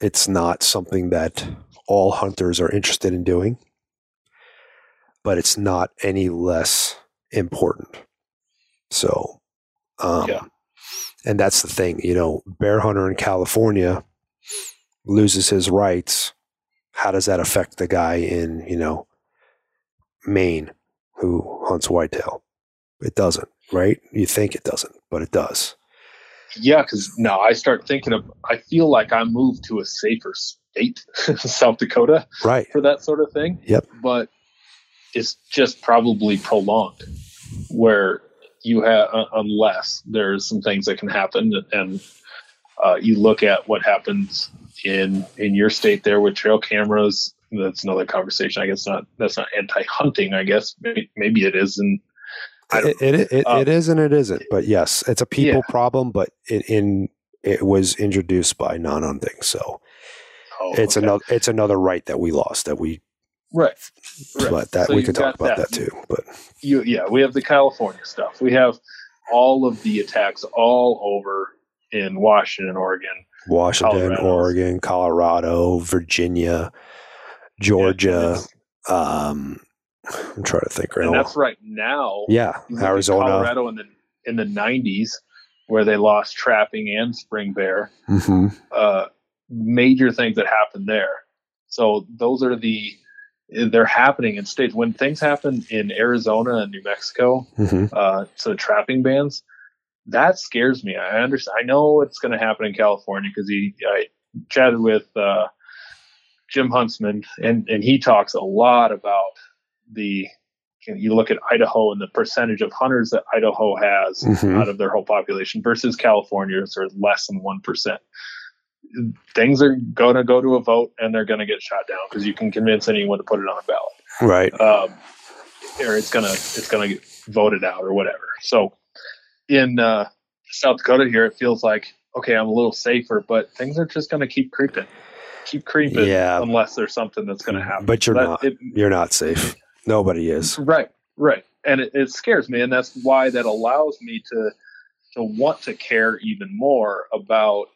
Speaker 1: it's not something that all hunters are interested in doing, but it's not any less important. So, um,
Speaker 2: Yeah.
Speaker 1: and that's the thing, you know, bear hunter in California loses his rights. How does that affect the guy in, you know, Maine who hunts whitetail? It doesn't, right? You think it doesn't, but it does.
Speaker 2: Yeah, because now I start thinking of. I feel like I moved to a safer state, South Dakota,
Speaker 1: Right.
Speaker 2: for that sort of thing.
Speaker 1: Yep.
Speaker 2: But it's just probably prolonged, where you have uh, unless there's some things that can happen, and Uh, you look at what happens in in your state there with trail cameras. That's another conversation. I guess not. That's not anti-hunting. I guess maybe, maybe it is. And
Speaker 1: it, it, it,
Speaker 2: Um,
Speaker 1: it is and it isn't. But yes, it's a people
Speaker 2: Yeah.
Speaker 1: problem. But it, in it was introduced by non-hunting, so
Speaker 2: oh,
Speaker 1: it's
Speaker 2: okay.
Speaker 1: another it's another right that we lost that we.
Speaker 2: Right. Right.
Speaker 1: But that
Speaker 2: So
Speaker 1: we could talk about that. too. But
Speaker 2: you yeah we have the california stuff we have all of the attacks all over in washington oregon
Speaker 1: Washington,
Speaker 2: Colorado.
Speaker 1: Oregon, Colorado, Virginia, Georgia. um, I'm trying to think right
Speaker 2: and
Speaker 1: now.
Speaker 2: that's right now
Speaker 1: Yeah,
Speaker 2: You look at
Speaker 1: Arizona.
Speaker 2: colorado in the in the 90s where they lost trapping and spring bear
Speaker 1: hmm
Speaker 2: uh major things that happened there so those are the they're happening in states when things happen in arizona and new mexico
Speaker 1: hmm
Speaker 2: uh, so trapping bans. That scares me. I understand. I know it's going to happen in California because he I chatted with uh, Jim Huntsman, and and he talks a lot about the. You, know, you look at Idaho and the percentage of hunters that Idaho has
Speaker 1: hmm
Speaker 2: out of their whole population versus California, is sort of less than one percent. Things are going to go to a vote, and they're going to get shot down because you can convince anyone to put it on a ballot
Speaker 1: Right.
Speaker 2: um, or it's gonna it's gonna get voted out or whatever. So in uh, South Dakota here, it feels like okay, I'm a little safer, but things are just gonna keep creeping, keep creeping,
Speaker 1: Yeah.
Speaker 2: unless there's something that's gonna happen.
Speaker 1: But you're
Speaker 2: That-
Speaker 1: not.
Speaker 2: it-
Speaker 1: You're not safe. Nobody is.
Speaker 2: right, right, and it, it scares me, and that's why that allows me to to want to care even more about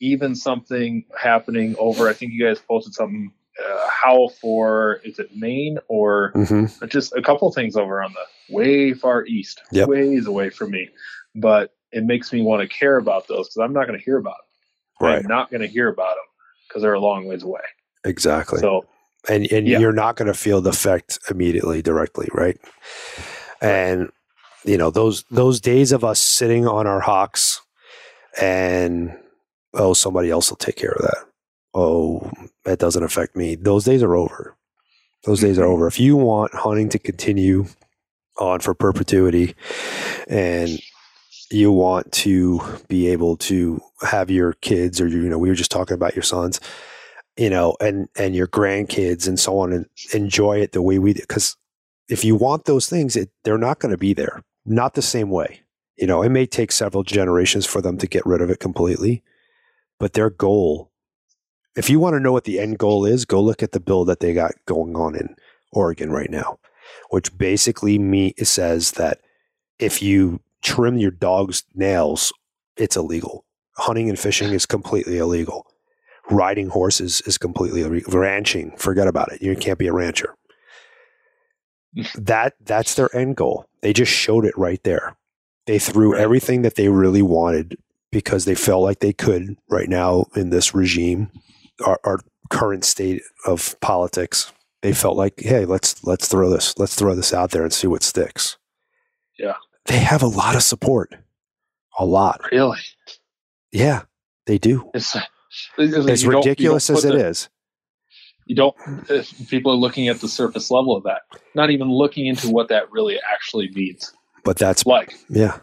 Speaker 2: even something happening over. I think you guys posted something. Uh, howl for is it Maine or
Speaker 1: hmm
Speaker 2: just a couple things over on the way far east,
Speaker 1: Yep.
Speaker 2: ways away from me. But it makes me want to care about those because I'm not going to hear about them.
Speaker 1: Right.
Speaker 2: I'm not going to hear about them because they're a long ways away.
Speaker 1: Exactly.
Speaker 2: So
Speaker 1: and and
Speaker 2: Yeah.
Speaker 1: you're not going to feel the effect immediately directly right and you know those those days of us sitting on our hawks and oh somebody else will take care of that. Oh that doesn't affect me. Those days are over. Those days are
Speaker 2: Mhm.
Speaker 1: over. If you want hunting to continue on for perpetuity and you want to be able to have your kids or you know we were just talking about your sons you know and and your grandkids and so on and enjoy it the way we because if you want those things it, they're not going to be there. Not the same way. You know it may take several generations for them to get rid of it completely but their goal if you want to know what the end goal is go look at the bill that they got going on in oregon right now which basically me says that if you trim your dog's nails it's illegal hunting and fishing is completely illegal riding horses is completely illegal. ranching forget about it you can't be a rancher that that's their end goal they just showed it right there they threw
Speaker 2: Right.
Speaker 1: everything that they really wanted because they felt like they could right now in this regime our, our current state of politics they felt like hey let's let's throw this let's throw this out there and see what sticks
Speaker 2: Yeah.
Speaker 1: they have a lot of support a lot
Speaker 2: really,
Speaker 1: yeah they do
Speaker 2: it's, it's
Speaker 1: as
Speaker 2: you don't- you
Speaker 1: ridiculous as it
Speaker 2: the-
Speaker 1: is
Speaker 2: You don't. People are looking at the surface level of that, not even looking into what that really actually means.
Speaker 1: but that's
Speaker 2: Like
Speaker 1: yeah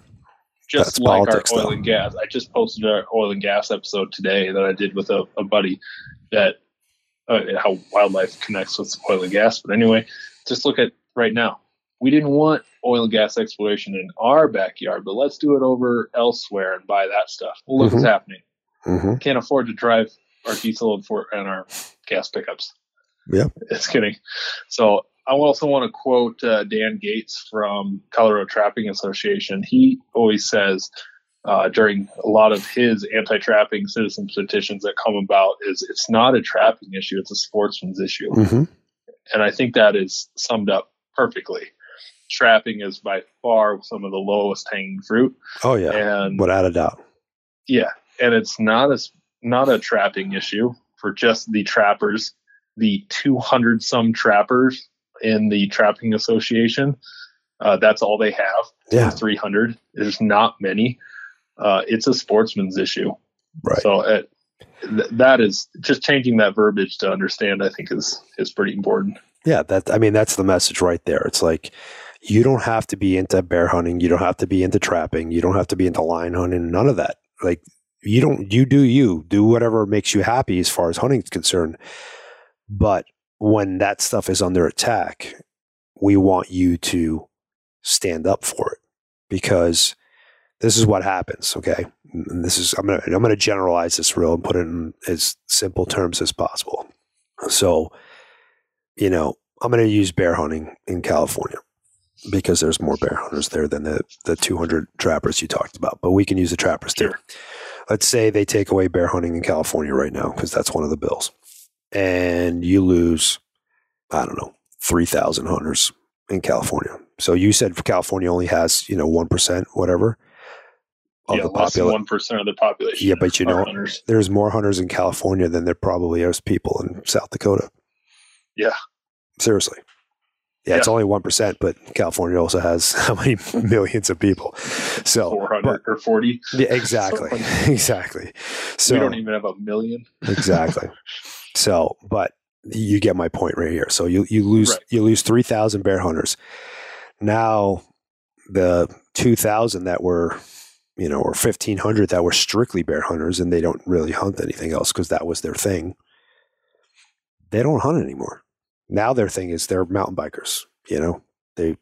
Speaker 2: just
Speaker 1: That's
Speaker 2: like
Speaker 1: politics,
Speaker 2: our oil
Speaker 1: though.
Speaker 2: and gas. I just posted our oil and gas episode today that I did with a, a buddy that uh, how wildlife connects with oil and gas. But anyway, just look at right now. We didn't want oil and gas exploration in our backyard, but let's do it over elsewhere and buy that stuff. Well, look what's happening.
Speaker 1: hmm
Speaker 2: Can't afford to drive our diesel and, for, and our gas pickups.
Speaker 1: Yeah.
Speaker 2: It's kidding. So I also want to quote uh, Dan Gates from Colorado Trapping Association. He always says uh, during a lot of his anti-trapping citizen petitions that come about is it's not a trapping issue; it's a sportsman's issue,
Speaker 1: hmm
Speaker 2: and I think that is summed up perfectly. Trapping is by far some of the lowest hanging fruit,
Speaker 1: oh yeah.
Speaker 2: And
Speaker 1: without a doubt.
Speaker 2: Yeah, and it's not a not a trapping issue for just the trappers, the 200 some trappers in the trapping association. Uh, that's all they have.
Speaker 1: yeah
Speaker 2: 300. There's not many. Uh, it's a sportsman's issue.
Speaker 1: right
Speaker 2: So it, th- that is just changing that verbiage to understand. I think is is pretty important.
Speaker 1: Yeah, that I mean that's the message right there. It's like you don't have to be into bear hunting, you don't have to be into trapping, you don't have to be into lion hunting, none of that. Like you don't you do you do whatever makes you happy as far as hunting is concerned but when that stuff is under attack we want you to stand up for it because this is what happens okay? And this is i'm gonna i'm gonna generalize this real and put it in as simple terms as possible. So you know i'm gonna use bear hunting in california because there's more bear hunters there than the, the 200 trappers you talked about but we can use the trappers too. Let's say they take away bear hunting in california right now because that's one of the bills and you lose i don't know 3000 hunters in california so you said california only has you know 1% whatever of
Speaker 2: yeah,
Speaker 1: the population
Speaker 2: one percent of the population.
Speaker 1: Yeah, but you know-
Speaker 2: hunters.
Speaker 1: there's more hunters in California than there probably is people in South Dakota.
Speaker 2: Yeah.
Speaker 1: Seriously. Yeah, it's only 1%, but California also has how many millions of people. So,
Speaker 2: four hundred or forty.
Speaker 1: yeah, exactly. Exactly. So,
Speaker 2: we don't even have a million.
Speaker 1: exactly. So, but you get my point right here. So you, you lose,
Speaker 2: Right.
Speaker 1: you lose 3,000 bear hunters. Now the 2,000 that were, you know, or 1,500 that were strictly bear hunters and they don't really hunt anything else because that was their thing. They don't hunt anymore. Now their thing is they're mountain bikers, you know, they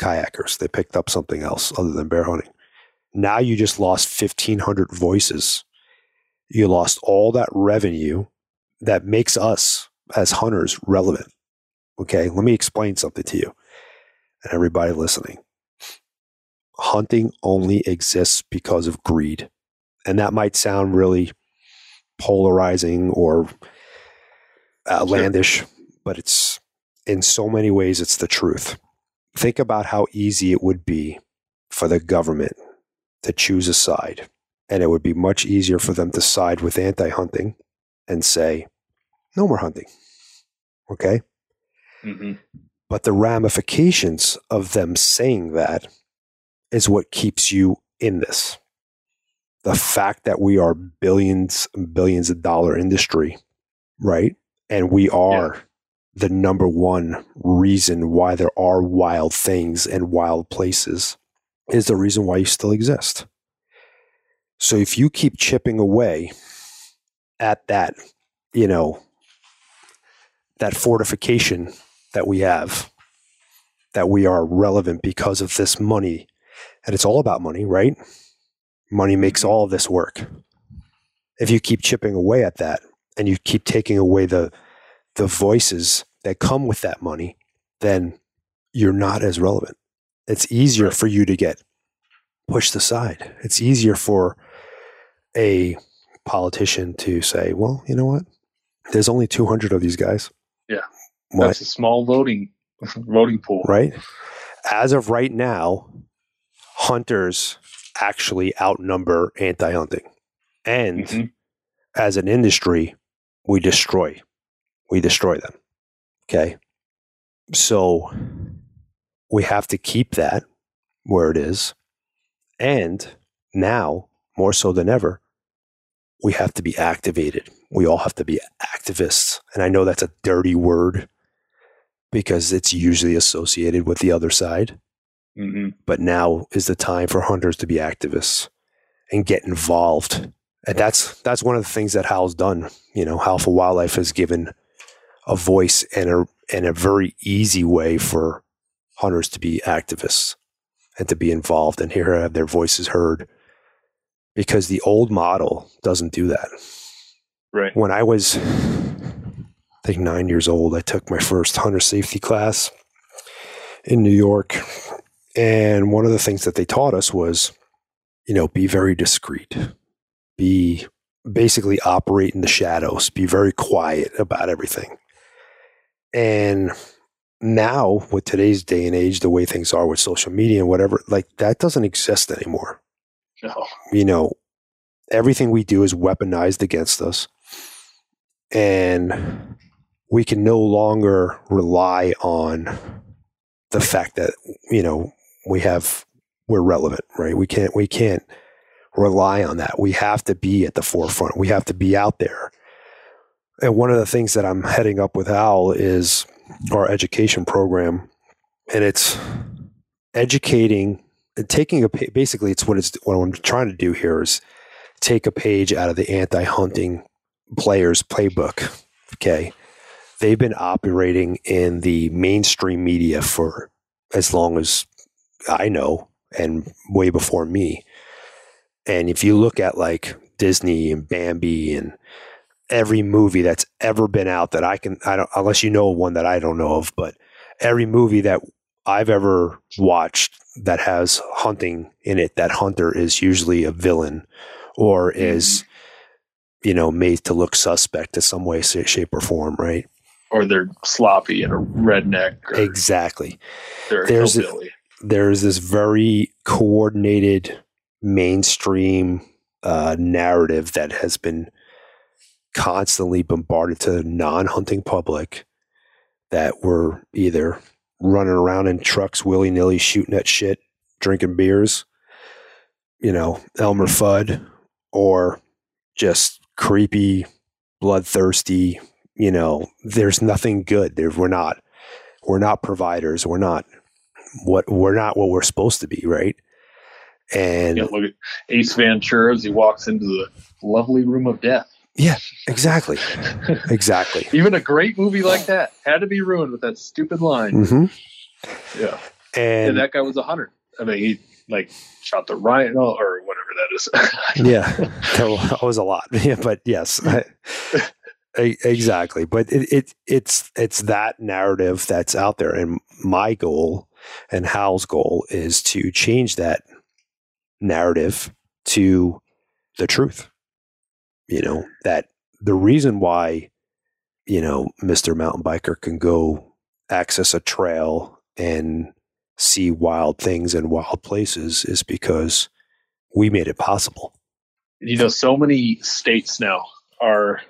Speaker 1: kayakers. They picked up something else other than bear hunting. Now you just lost 1,500 voices. You lost all that revenue that makes us as hunters relevant. Okay, let me explain something to you and everybody listening. Hunting only exists because of greed. And that might sound really polarizing or uh, outlandish, but it's in so many ways, it's the truth. Think about how easy it would be for the government to choose a side. And it would be much easier for them to side with anti hunting and say, no more hunting. Okay.
Speaker 2: hmm
Speaker 1: But the ramifications of them saying that is what keeps you in this. The fact that we are billions and billions of dollar industry, right? And we are the number one reason why there are wild things and wild places is the reason why you still exist. So if you keep chipping away at that, you know, that fortification that we have, that we are relevant because of this money. And it's all about money, right? Money makes mm-hmm. all of this work. If you keep chipping away at that and you keep taking away the the voices that come with that money, then you're not as relevant. It's easier for you to get pushed aside. It's easier for a politician to say, well, you know what? There's only 200 of these guys.
Speaker 2: Yeah.
Speaker 1: Why?
Speaker 2: That's a small voting voting pool.
Speaker 1: right? As of right now, hunters actually outnumber anti hunting. And
Speaker 2: Mhm.
Speaker 1: as an industry, we destroy. We destroy them. Okay. So we have to keep that where it is. And now, more so than ever, we have to be activated. We all have to be activists. And I know that's a dirty word because it's usually associated with the other side.
Speaker 2: Mhm.
Speaker 1: But now is the time for hunters to be activists and get involved. And that's that's one of the things that Howl's done. You know, Howl for Wildlife has given a voice and a and a very easy way for hunters to be activists and to be involved and here have their voices heard. Because the old model doesn't do that
Speaker 2: Right.
Speaker 1: when I was, I think, nine years old, I took my first hunter safety class in New York. And one of the things that they taught us was, you know, be very discreet, be basically operate in the shadows, be very quiet about everything. And now, with today's day and age, the way things are with social media and whatever, like that doesn't exist anymore
Speaker 2: No.
Speaker 1: you know, everything we do is weaponized against us. And we can no longer rely on the fact that, you know, we have we're relevant, right? We can't we can't rely on that. We have to be at the forefront. We have to be out there. And one of the things that I'm heading up with Howl is our education program. And it's educating taking a basically it's what it's what I'm trying to do here is take a page out of the anti-hunting players playbook. Okay. They've been operating in the mainstream media for as long as I know and way before me. And if you look at like Disney and Bambi and every movie that's ever been out that I can I don't unless you know one that I don't know of, but every movie that I've ever watched that has hunting in it, that hunter is usually a villain or is, you know, made to look suspect in some way, shape, or form, right?
Speaker 2: Or they're sloppy and a redneck.
Speaker 1: exactly.
Speaker 2: there's a,
Speaker 1: there's this very coordinated mainstream uh, narrative that has been constantly bombarded to the non-hunting public that were either running around in trucks willy nilly shooting at shit, drinking beers, you know, Elmer Fudd, or just creepy, bloodthirsty, you know, there's nothing good. There we're not we're not providers. We're not what we're not what we're supposed to be, right? And
Speaker 2: yeah, look at Ace Ventura as he walks into the lovely room of death.
Speaker 1: Yeah, exactly. exactly.
Speaker 2: Even a great movie like that had to be ruined with that stupid line.
Speaker 1: Mm-hmm.
Speaker 2: Yeah.
Speaker 1: And,
Speaker 2: and, that guy was a hunter. I mean, he like shot the rhino or whatever that is.
Speaker 1: yeah, that was a lot. Yeah, but yes, I, exactly. But it, it it's it's that narrative that's out there, and my goal and Howl's goal is to change that narrative to the truth you know, that the reason why, you know, Mr. Mountain Biker can go access a trail and see wild things in wild places is because we made it possible.
Speaker 2: You know, so many states now are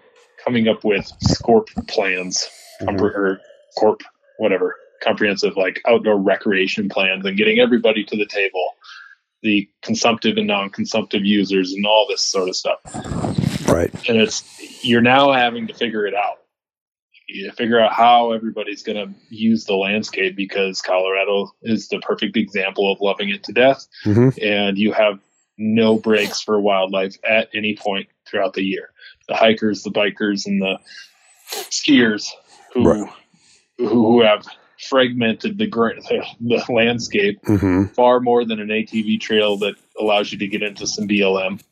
Speaker 2: coming up with SCORP plans, mm-hmm. or CORP, whatever, comprehensive like outdoor recreation plans, and getting everybody to the table, the consumptive and non-consumptive users, and all this sort of stuff.
Speaker 1: Right.
Speaker 2: And it's you're now having to figure it out. You figure out how everybody's going to use the landscape because Colorado is the perfect example of loving it to death,
Speaker 1: mm-hmm.
Speaker 2: and you have no breaks for wildlife at any point throughout the year. The hikers, the bikers, and the skiers who right. who have fragmented the, the, the landscape
Speaker 1: mm-hmm.
Speaker 2: far more than an ATV trail that allows you to get into some BLM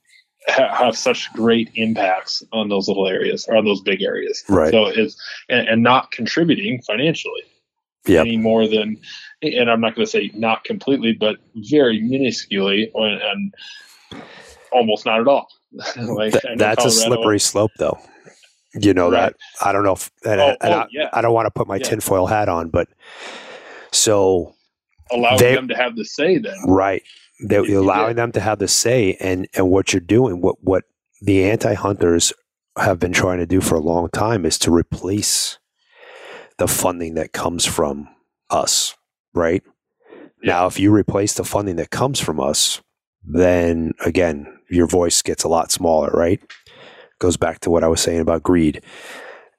Speaker 2: have such great impacts on those little areas or on those big areas.
Speaker 1: Right.
Speaker 2: So it's and, and not contributing financially
Speaker 1: yep.
Speaker 2: any more than, and I'm not going to say not completely, but very minusculely and, and almost not at all.
Speaker 1: like, Th- that's a slippery slope, though. You know right. that I don't know if and, oh, and oh, I, yeah. I, don't want to put my yeah. tinfoil hat on, but so
Speaker 2: allow they, them to have the say then,
Speaker 1: right? That you're allowing them to have the say and and what you're doing. What what the anti-hunters have been trying to do for a long time is to replace the funding that comes from us right? Yeah. now if you replace the funding that comes from us then again your voice gets a lot smaller right? Goes back to what i was saying about greed.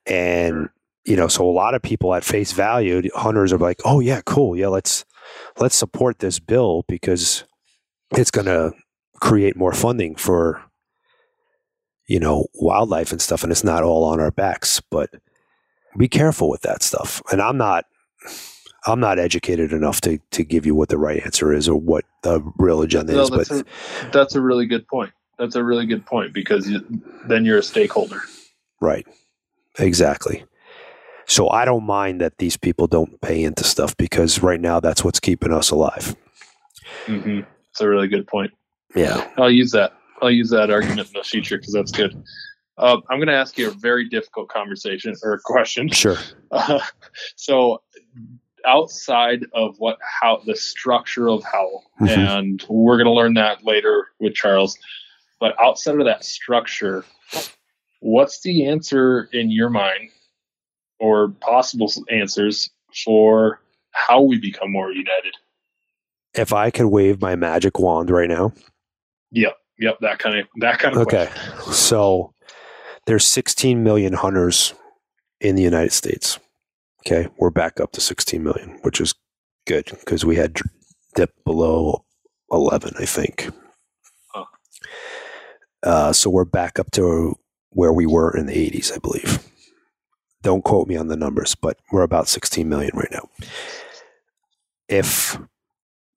Speaker 1: And you know so a lot of people at face value hunters are like oh yeah cool. Yeah let's let's support this bill because it's going to create more funding for you know wildlife and stuff and it's not all on our backs but be careful with that stuff. And i'm not i'm not educated enough to to give you what the right answer is or what the real agenda no, is
Speaker 2: that's
Speaker 1: but
Speaker 2: a, that's a really good point. That's a really good point because you, then you're a stakeholder.
Speaker 1: Right. Exactly. So i don't mind that these people don't pay into stuff because right now that's what's keeping us alive.
Speaker 2: Mm-hmm. That's a really good point.
Speaker 1: Yeah,
Speaker 2: I'll use that. I'll use that argument in the future because that's good. Uh, I'm going to ask you a very difficult conversation or question.
Speaker 1: Sure. Uh,
Speaker 2: so, outside of what how the structure of Howl, mm-hmm. and we're going to learn that later with Charles. But outside of that structure, what's the answer in your mind, or possible answers for how we become more united?
Speaker 1: If I could wave my magic wand right now.
Speaker 2: Yep. Yep. That kind of, that kind of,
Speaker 1: okay. Question. So there's 16 million hunters in the United States. Okay. We're back up to 16 million, which is good because we had dipped below 11, I think. Huh. Uh, so we're back up to where we were in the 80s, I believe. Don't quote me on the numbers, but we're about 16 million right now. If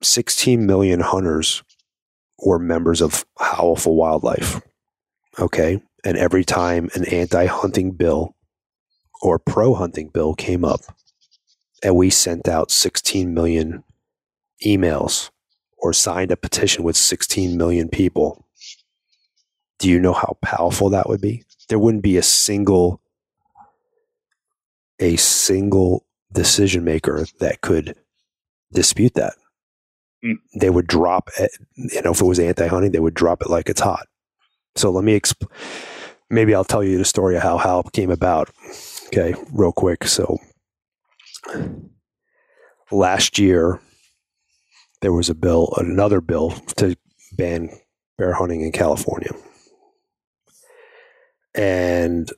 Speaker 1: 16 million hunters were members of Howl for Wildlife, okay, and every time an anti hunting bill or pro hunting bill came up, and we sent out 16 million emails or signed a petition with 16 million people, do you know how powerful that would be? There wouldn't be a single a single decision maker that could dispute that. They would drop it, you know, if it was anti-hunting, they would drop it like it's hot. So let me exp- maybe I'll tell you the story of how it came about. Okay, real quick. So last year there was a bill, another bill to ban bear hunting in California. And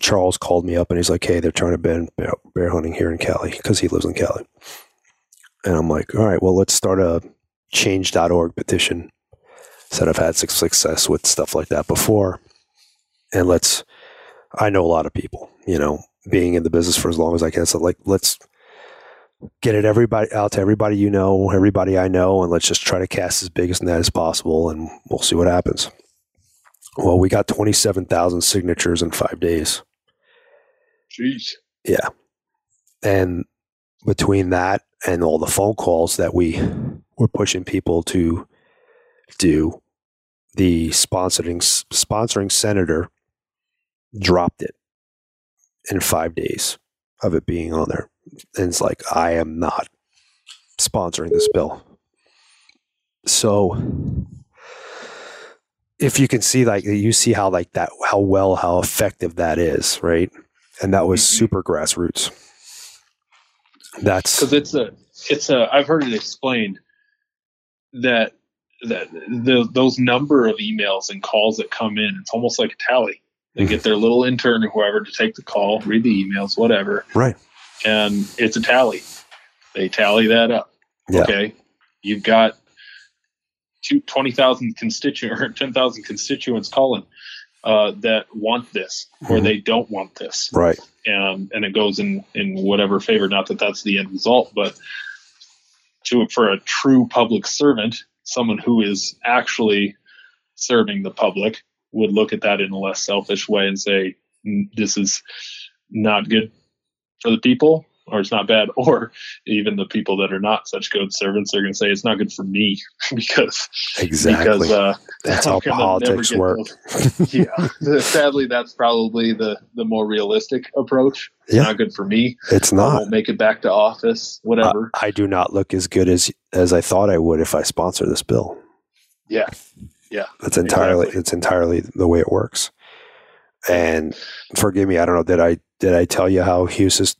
Speaker 1: Charles called me up and he's like, "Hey, they're trying to ban bear hunting here in Cali because he lives in Cali." And I'm like, "All right, well, let's start a change.org petition." Said I've had success with stuff like that before, and let's. I know a lot of people, you know, being in the business for as long as I can. So, like, let's get it everybody out to everybody you know, everybody I know, and let's just try to cast as big as net as possible, and we'll see what happens. Well, we got 27,000 signatures in five days.
Speaker 2: Jeez.
Speaker 1: Yeah. And between that and all the phone calls that we were pushing people to do, the sponsoring sponsoring senator dropped it in five days of it being on there. And it's like, I am not sponsoring this bill. So if you can see like you see how like that how well how effective that is right and that was
Speaker 2: Mhm.
Speaker 1: super grassroots that's
Speaker 2: because it's a it's a i've heard it explained that that the, those number of emails and calls that come in it's almost like a tally. They get mm-hmm. their little intern or whoever to take the call read the emails whatever
Speaker 1: right.
Speaker 2: and it's a tally. They tally that up.
Speaker 1: Yeah.
Speaker 2: okay? You've got two, 20,000 constituent or 10,000 constituents calling uh, that want this or
Speaker 1: Mhm.
Speaker 2: they don't want this
Speaker 1: right
Speaker 2: and and it goes in in whatever favor. Not that that's the end result, but to for a true public servant, someone who is actually serving the public would look at that in a less selfish way and say, "Mm, "This is not good for the people." Or it's not bad, or even the people that are not such good servants are going to say it's not good for me because
Speaker 1: exactly.
Speaker 2: because uh,
Speaker 1: that's how politics work.
Speaker 2: get yeah. Sadly that's probably the the more realistic approach.
Speaker 1: Yeah.
Speaker 2: not good for me.
Speaker 1: It's
Speaker 2: i
Speaker 1: not.
Speaker 2: won't make it back to office whatever.
Speaker 1: I do not look as good as as I thought I would if I sponsor this bill.
Speaker 2: Yeah. Yeah.
Speaker 1: That's entirely
Speaker 2: Exactly.
Speaker 1: it's entirely the way it works. And forgive me, I don't know. Did I did I tell you how Hughes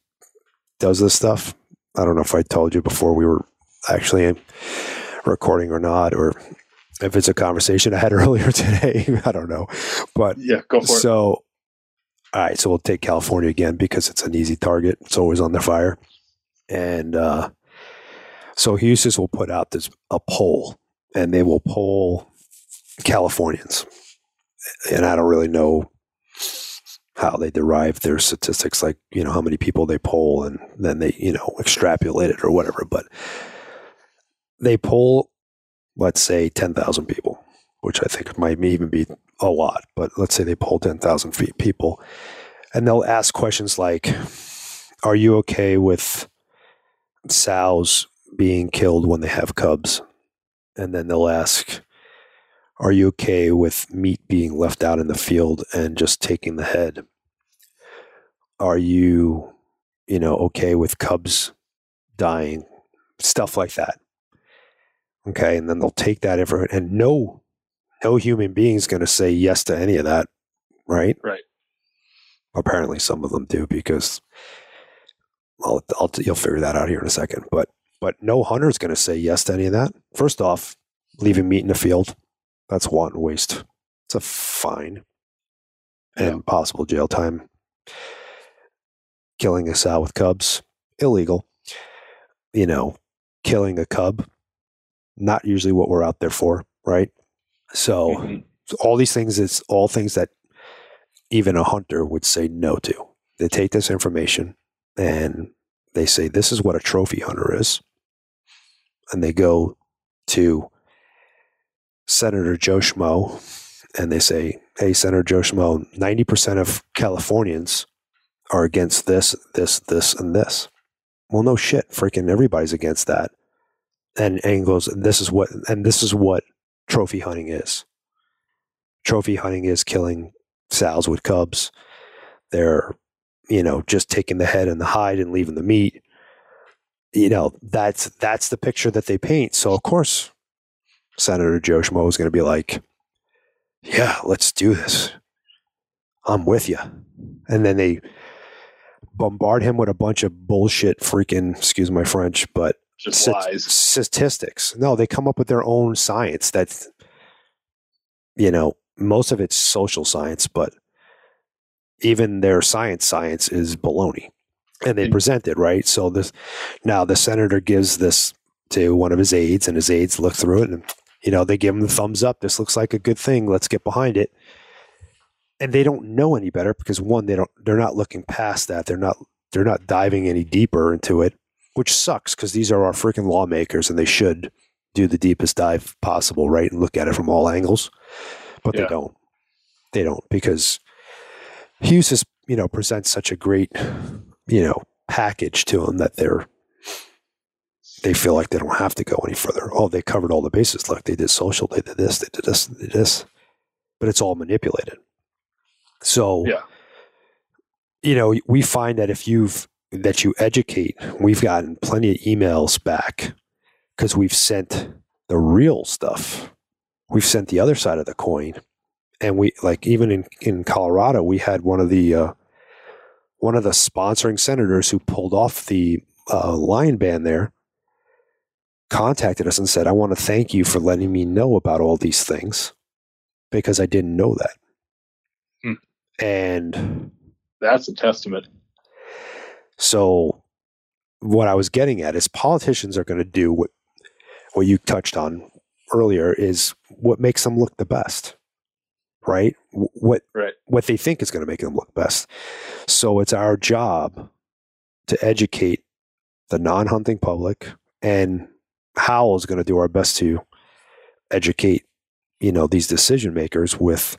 Speaker 1: does this stuff? I don't know if I told you before we were actually recording or not, or if it's a conversation I had earlier today. I don't know. But
Speaker 2: yeah go for it
Speaker 1: so all right, so we'll take California again because it's an easy target. It's always on the fire. And uh so Hughes will put out this a poll and they will poll Californians. And I don't really know how they derive their statistics, like, you know, how many people they poll and then they, you know, extrapolate it or whatever. But they poll, let's say, 10,000 people, which I think might even be a lot, but let's say they poll 10,000 fe- people. And they'll ask questions like, Are you okay with sows being killed when they have cubs? And then they'll ask, Are you okay with meat being left out in the field and just taking the head? Are you, you know, okay with cubs dying? Stuff like that. Okay. And then they'll take that information and no, no human being is going to say yes to any of that. Right.
Speaker 2: Right.
Speaker 1: Apparently some of them do because I'll, I'll, you'll figure that out here in a second. But, but no hunter is going to say yes to any of that. First off, leaving meat in the field, that's wanton waste. It's a fine and possible jail time. Killing a sow with cubs, illegal. You know, killing a cub, not usually what we're out there for, right? So
Speaker 2: Mhm.
Speaker 1: all these things, it's all things that even a hunter would say no to. They take this information and they say this is what a trophy hunter is, and they go to Senator Joe Schmo and they say, "Hey, Senator Joe Schmo, ninety percent of Californians are against this, this, this, and this." Well, no shit, freaking everybody's against that. And and this is what, and this is what trophy hunting is. Trophy hunting is killing sows with cubs. They're, you know, just taking the head and the hide and leaving the meat. You know, that's that's the picture that they paint. So of course, Senator Joe Schmo is going to be like, "Yeah, let's do this. I'm with you." And then they bombard him with a bunch of bullshit, freaking excuse my French, but statistics. No, they come up with their own science. That's you know most of it's social science, but even their science science is baloney, and they
Speaker 2: And-
Speaker 1: present it right. So this now the senator gives this to one of his aides, and his aides look through it, and you know they give them the thumbs up. This looks like a good thing. Let's get behind it. And they don't know any better because one, they don't. They're not looking past that. They're not. They're not diving any deeper into it which sucks because these are our freaking lawmakers and they should do the deepest dive possible, right? And look at it from all angles. But
Speaker 2: Yeah.
Speaker 1: they don't. They don't because Hughes has, you know, presents such a great, you know, package to them that they're they feel like they don't have to go any further. Oh, they covered all the bases. Look, they did social, they did this, they did this, they did this. But it's all manipulated. So
Speaker 2: Yeah.
Speaker 1: you know, we find that if you've that you educate, we've gotten plenty of emails back because we've sent the real stuff. We've sent the other side of the coin, and we like even in in Colorado, we had one of the uh, one of the sponsoring senators who pulled off the uh, lion ban there contacted us and said, "I want to thank you for letting me know about all these things because I didn't know that."
Speaker 2: Hmm.
Speaker 1: And
Speaker 2: That's a testament.
Speaker 1: so what I was getting at is politicians are going to do what what you touched on earlier is what makes them look the best, right? What
Speaker 2: Right.
Speaker 1: what they think is going to make them look best. So it's our job to educate the non-hunting public, and Howl is going to do our best to educate, you know, these decision makers with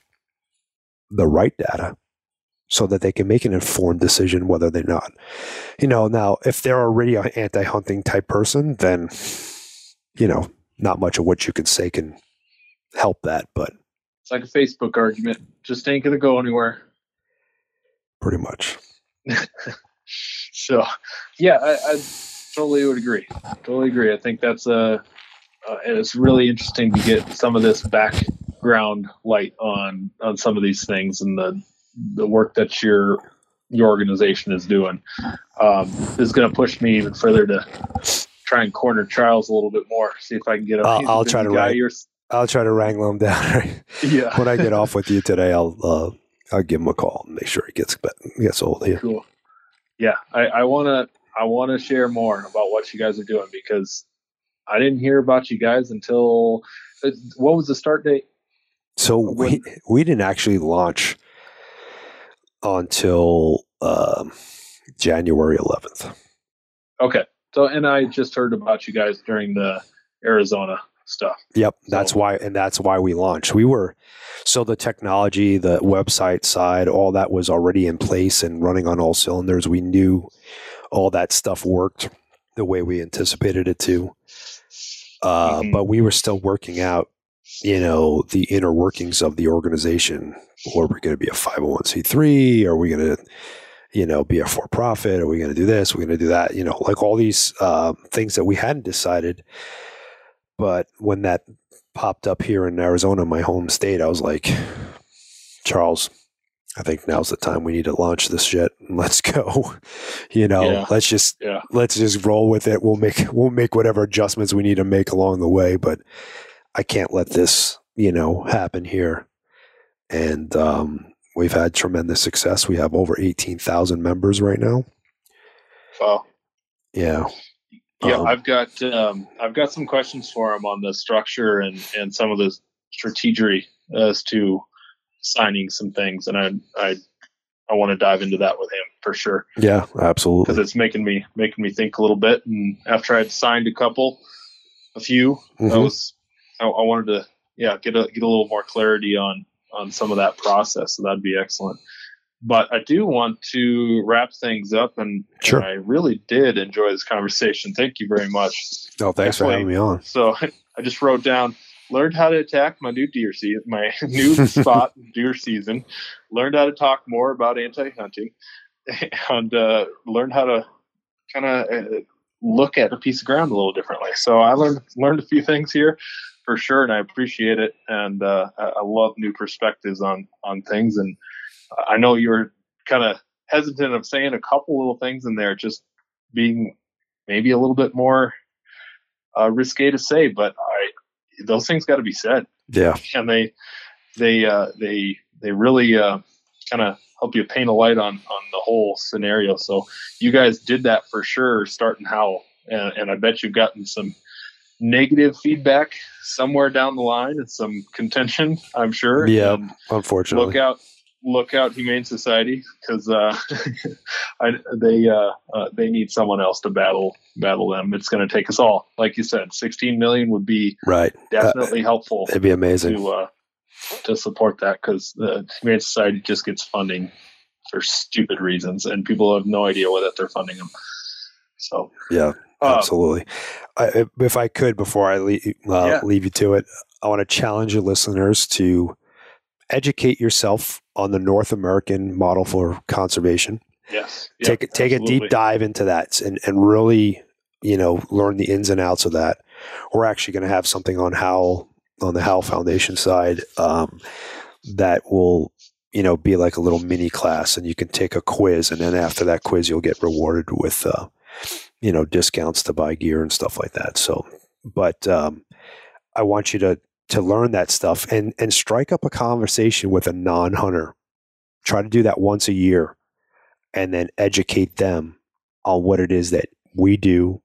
Speaker 1: the right data so that they can make an informed decision whether they're not. You know, now if they're already an anti-hunting type person, then you know, not much of what you can say can help that, but
Speaker 2: It's like a Facebook argument. Just ain't gonna go anywhere.
Speaker 1: pretty much.
Speaker 2: So, yeah, I, I totally would agree. Totally agree. I think that's a. Uh, and it's really interesting to get some of this background light on on some of these things and the the work that your your organization is doing. Um, is going to push me even further to try and corner Charles a little bit more. See if I can get. A,
Speaker 1: I'll-
Speaker 2: he's a
Speaker 1: I'll try to
Speaker 2: guy.
Speaker 1: write- I'll try to wrangle him down.
Speaker 2: yeah.
Speaker 1: when I get off with you today, I'll uh, I'll give him a call and make sure he gets gets hold of you.
Speaker 2: Cool. Yeah, I, I wanna I wanna share more about what you guys are doing because I didn't hear about you guys until uh, what was the start date?
Speaker 1: So we we didn't actually launch until um, January 11th.
Speaker 2: Okay, so and I just heard about you guys during the Arizona stuff.
Speaker 1: Yep, that's
Speaker 2: So-
Speaker 1: why, and that's why we launched. We were so the technology, the website side, all that was already in place and running on all cylinders. We knew all that stuff worked the way we anticipated it to, uh,
Speaker 2: Mhm.
Speaker 1: but we were still working out, you know, the inner workings of the organization. Are we going to be a five hundred one c three? Are we going to you know, be a for profit? Are we going to do this? Are we going to do that? You know, like all these uh, things that we hadn't decided. But when that popped up here in Arizona, my home state, I was like, Charles, I think now's the time we need to launch this shit. Let's go. You know,
Speaker 2: Yeah.
Speaker 1: let's just
Speaker 2: Yeah.
Speaker 1: let's just roll with it. We'll make we'll make whatever adjustments we need to make along the way. But I can't let this, you know, happen here. And um, we've had tremendous success. We have over eighteen thousand members right now.
Speaker 2: Wow.
Speaker 1: Yeah.
Speaker 2: Yeah,
Speaker 1: Um,
Speaker 2: I've got um, I've got some questions for him on the structure and and some of the strategery as to signing some things, and I I I want to dive into that with him for sure.
Speaker 1: Yeah, absolutely.
Speaker 2: because it's making me making me think a little bit. And after I'd signed a couple, a few, I
Speaker 1: Mhm.
Speaker 2: was I, I wanted to yeah get a get a little more clarity on on some of that process. So that'd be excellent. But I do want to wrap things up, and,
Speaker 1: Sure.
Speaker 2: and I really did enjoy this conversation. Thank you very much.
Speaker 1: No, thanks for
Speaker 2: Definitely.
Speaker 1: having me on.
Speaker 2: So I just wrote down learned how to attack my new deer season, my new spot deer season. Learned how to talk more about anti-hunting, and uh, learned how to kind of uh, look at a piece of ground a little differently. So I learned learned a few things here for sure, and I appreciate it. And uh, I, I love new perspectives on on things. And I know you were kind of hesitant of saying a couple little things in there, just being maybe a little bit more uh, risque to say, but I those things got to be said,
Speaker 1: Yeah,
Speaker 2: and they they uh, they they really uh, kind of help you paint a light on on the whole scenario. So you guys did that for sure, starting Howl, and, and I bet you've gotten some negative feedback somewhere down the line and some contention. I'm sure.
Speaker 1: Yeah. Unfortunately.
Speaker 2: look out look out humane society because uh, they uh, uh, they need someone else to battle battle them it's going to take us all like you said 16 million would be
Speaker 1: right.
Speaker 2: definitely helpful
Speaker 1: It'd be amazing.
Speaker 2: to uh, to support that because the humane society just gets funding for stupid reasons and people have no idea whether they're funding them so
Speaker 1: Yeah,
Speaker 2: uh,
Speaker 1: absolutely. I, if I could, before I leave, uh,
Speaker 2: Yeah.
Speaker 1: leave you to it, I want to challenge your listeners to educate yourself on the North American model for conservation.
Speaker 2: yes yeah,
Speaker 1: take take a deep dive into that and, and really, you know, learn the ins and outs of that. We're actually going to have something on Howl on the Howl Foundation side um, that will, you know, be like a little mini class, and you can take a quiz, and then after that quiz, you'll get rewarded with, uh, you know, discounts to buy gear and stuff like that. So, but um, I want you to to learn that stuff and and strike up a conversation with a non hunter. Try to do that once a year and then educate them on what it is that we do,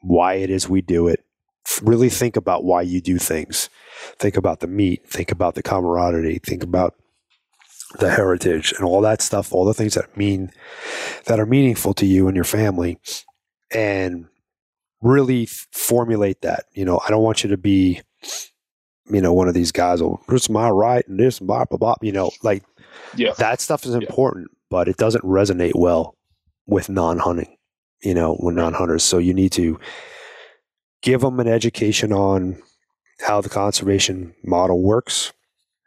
Speaker 1: why it is we do it. Really think about why you do things. Think about the meat, think about the camaraderie, think about the heritage and all that stuff, all the things that mean that are meaningful to you and your family and really formulate that. You know, I don't want you to be you know, one of these guys, will, this my right and this, blah, blah, blah. You know, like
Speaker 2: yeah
Speaker 1: that stuff is important, but it doesn't resonate well with non-hunting. You know, with non-hunters. So you need to give them an education on how the conservation model works,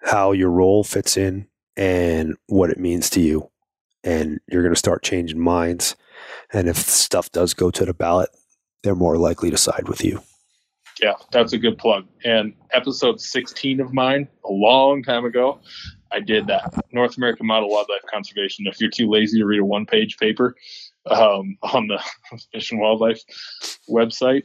Speaker 1: how your role fits in, and what it means to you. And you're going to start changing minds. And if stuff does go to the ballot, they're more likely to side with you.
Speaker 2: Yeah, that's a good plug. And episode 16 of mine, a long time ago, I did that North American Model Wildlife Conservation. If you're too lazy to read a one page paper um, on the Fish and Wildlife website,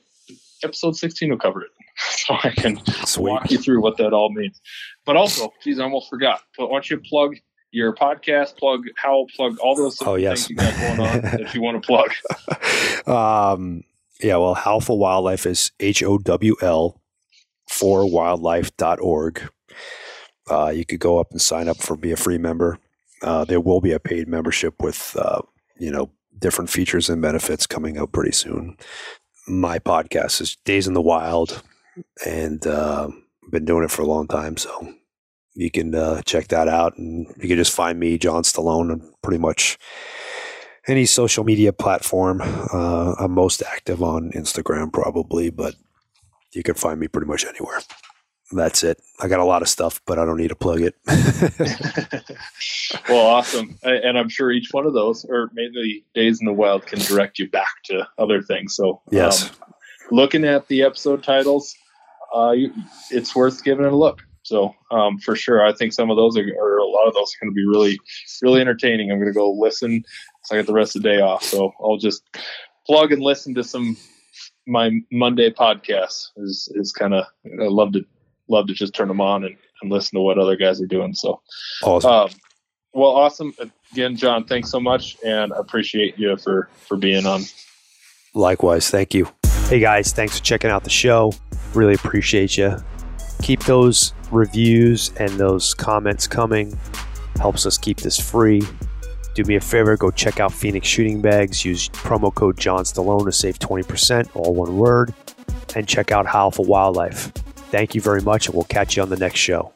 Speaker 2: episode 16 will cover it. So I can walk you through what that all means. But also, geez, I almost forgot. But why don't you plug your podcast, plug Howl, plug all those
Speaker 1: Oh,
Speaker 2: things
Speaker 1: yes.
Speaker 2: you got going on that you want to plug.
Speaker 1: um, yeah, well, Howl for Wildlife is H O W L for wildlife.org. Uh, you could go up and sign up for be a free member. Uh, there will be a paid membership with, uh, you know, different features and benefits coming up pretty soon. My podcast is Days in the Wild, and uh, been doing it for a long time. So you can uh, check that out, and you can just find me, John Stallone, on pretty much any social media platform. Uh, I'm most active on Instagram, probably, but you can find me pretty much anywhere. That's it. I got a lot of stuff, but I don't need to plug it.
Speaker 2: well, awesome. And I'm sure each one of those, or maybe Days in the Wild, can direct you back to other things. So,
Speaker 1: yes.
Speaker 2: um, looking at the episode titles, uh, you, it's worth giving it a look. So, um, for sure, I think some of those are, or a lot of those are going to be really, really entertaining. I'm going to go listen. So I got the rest of the day off. So I'll just plug and listen to some my Monday podcasts. Is is kind of I love to love to just turn them on and, and listen to what other guys are doing. So.
Speaker 1: awesome.
Speaker 2: Um, well, awesome. Again, John, thanks so much, and I appreciate you for for being on.
Speaker 1: Likewise. Thank you. Hey, guys. Thanks for checking out the show. Really appreciate you. Keep those reviews and those comments coming. Helps us keep this free. Do me a favor, go check out Phoenix Shooting Bags. Use promo code John Stallone to save 20%, all one word. And check out Howl for Wildlife. Thank you very much, and we'll catch you on the next show.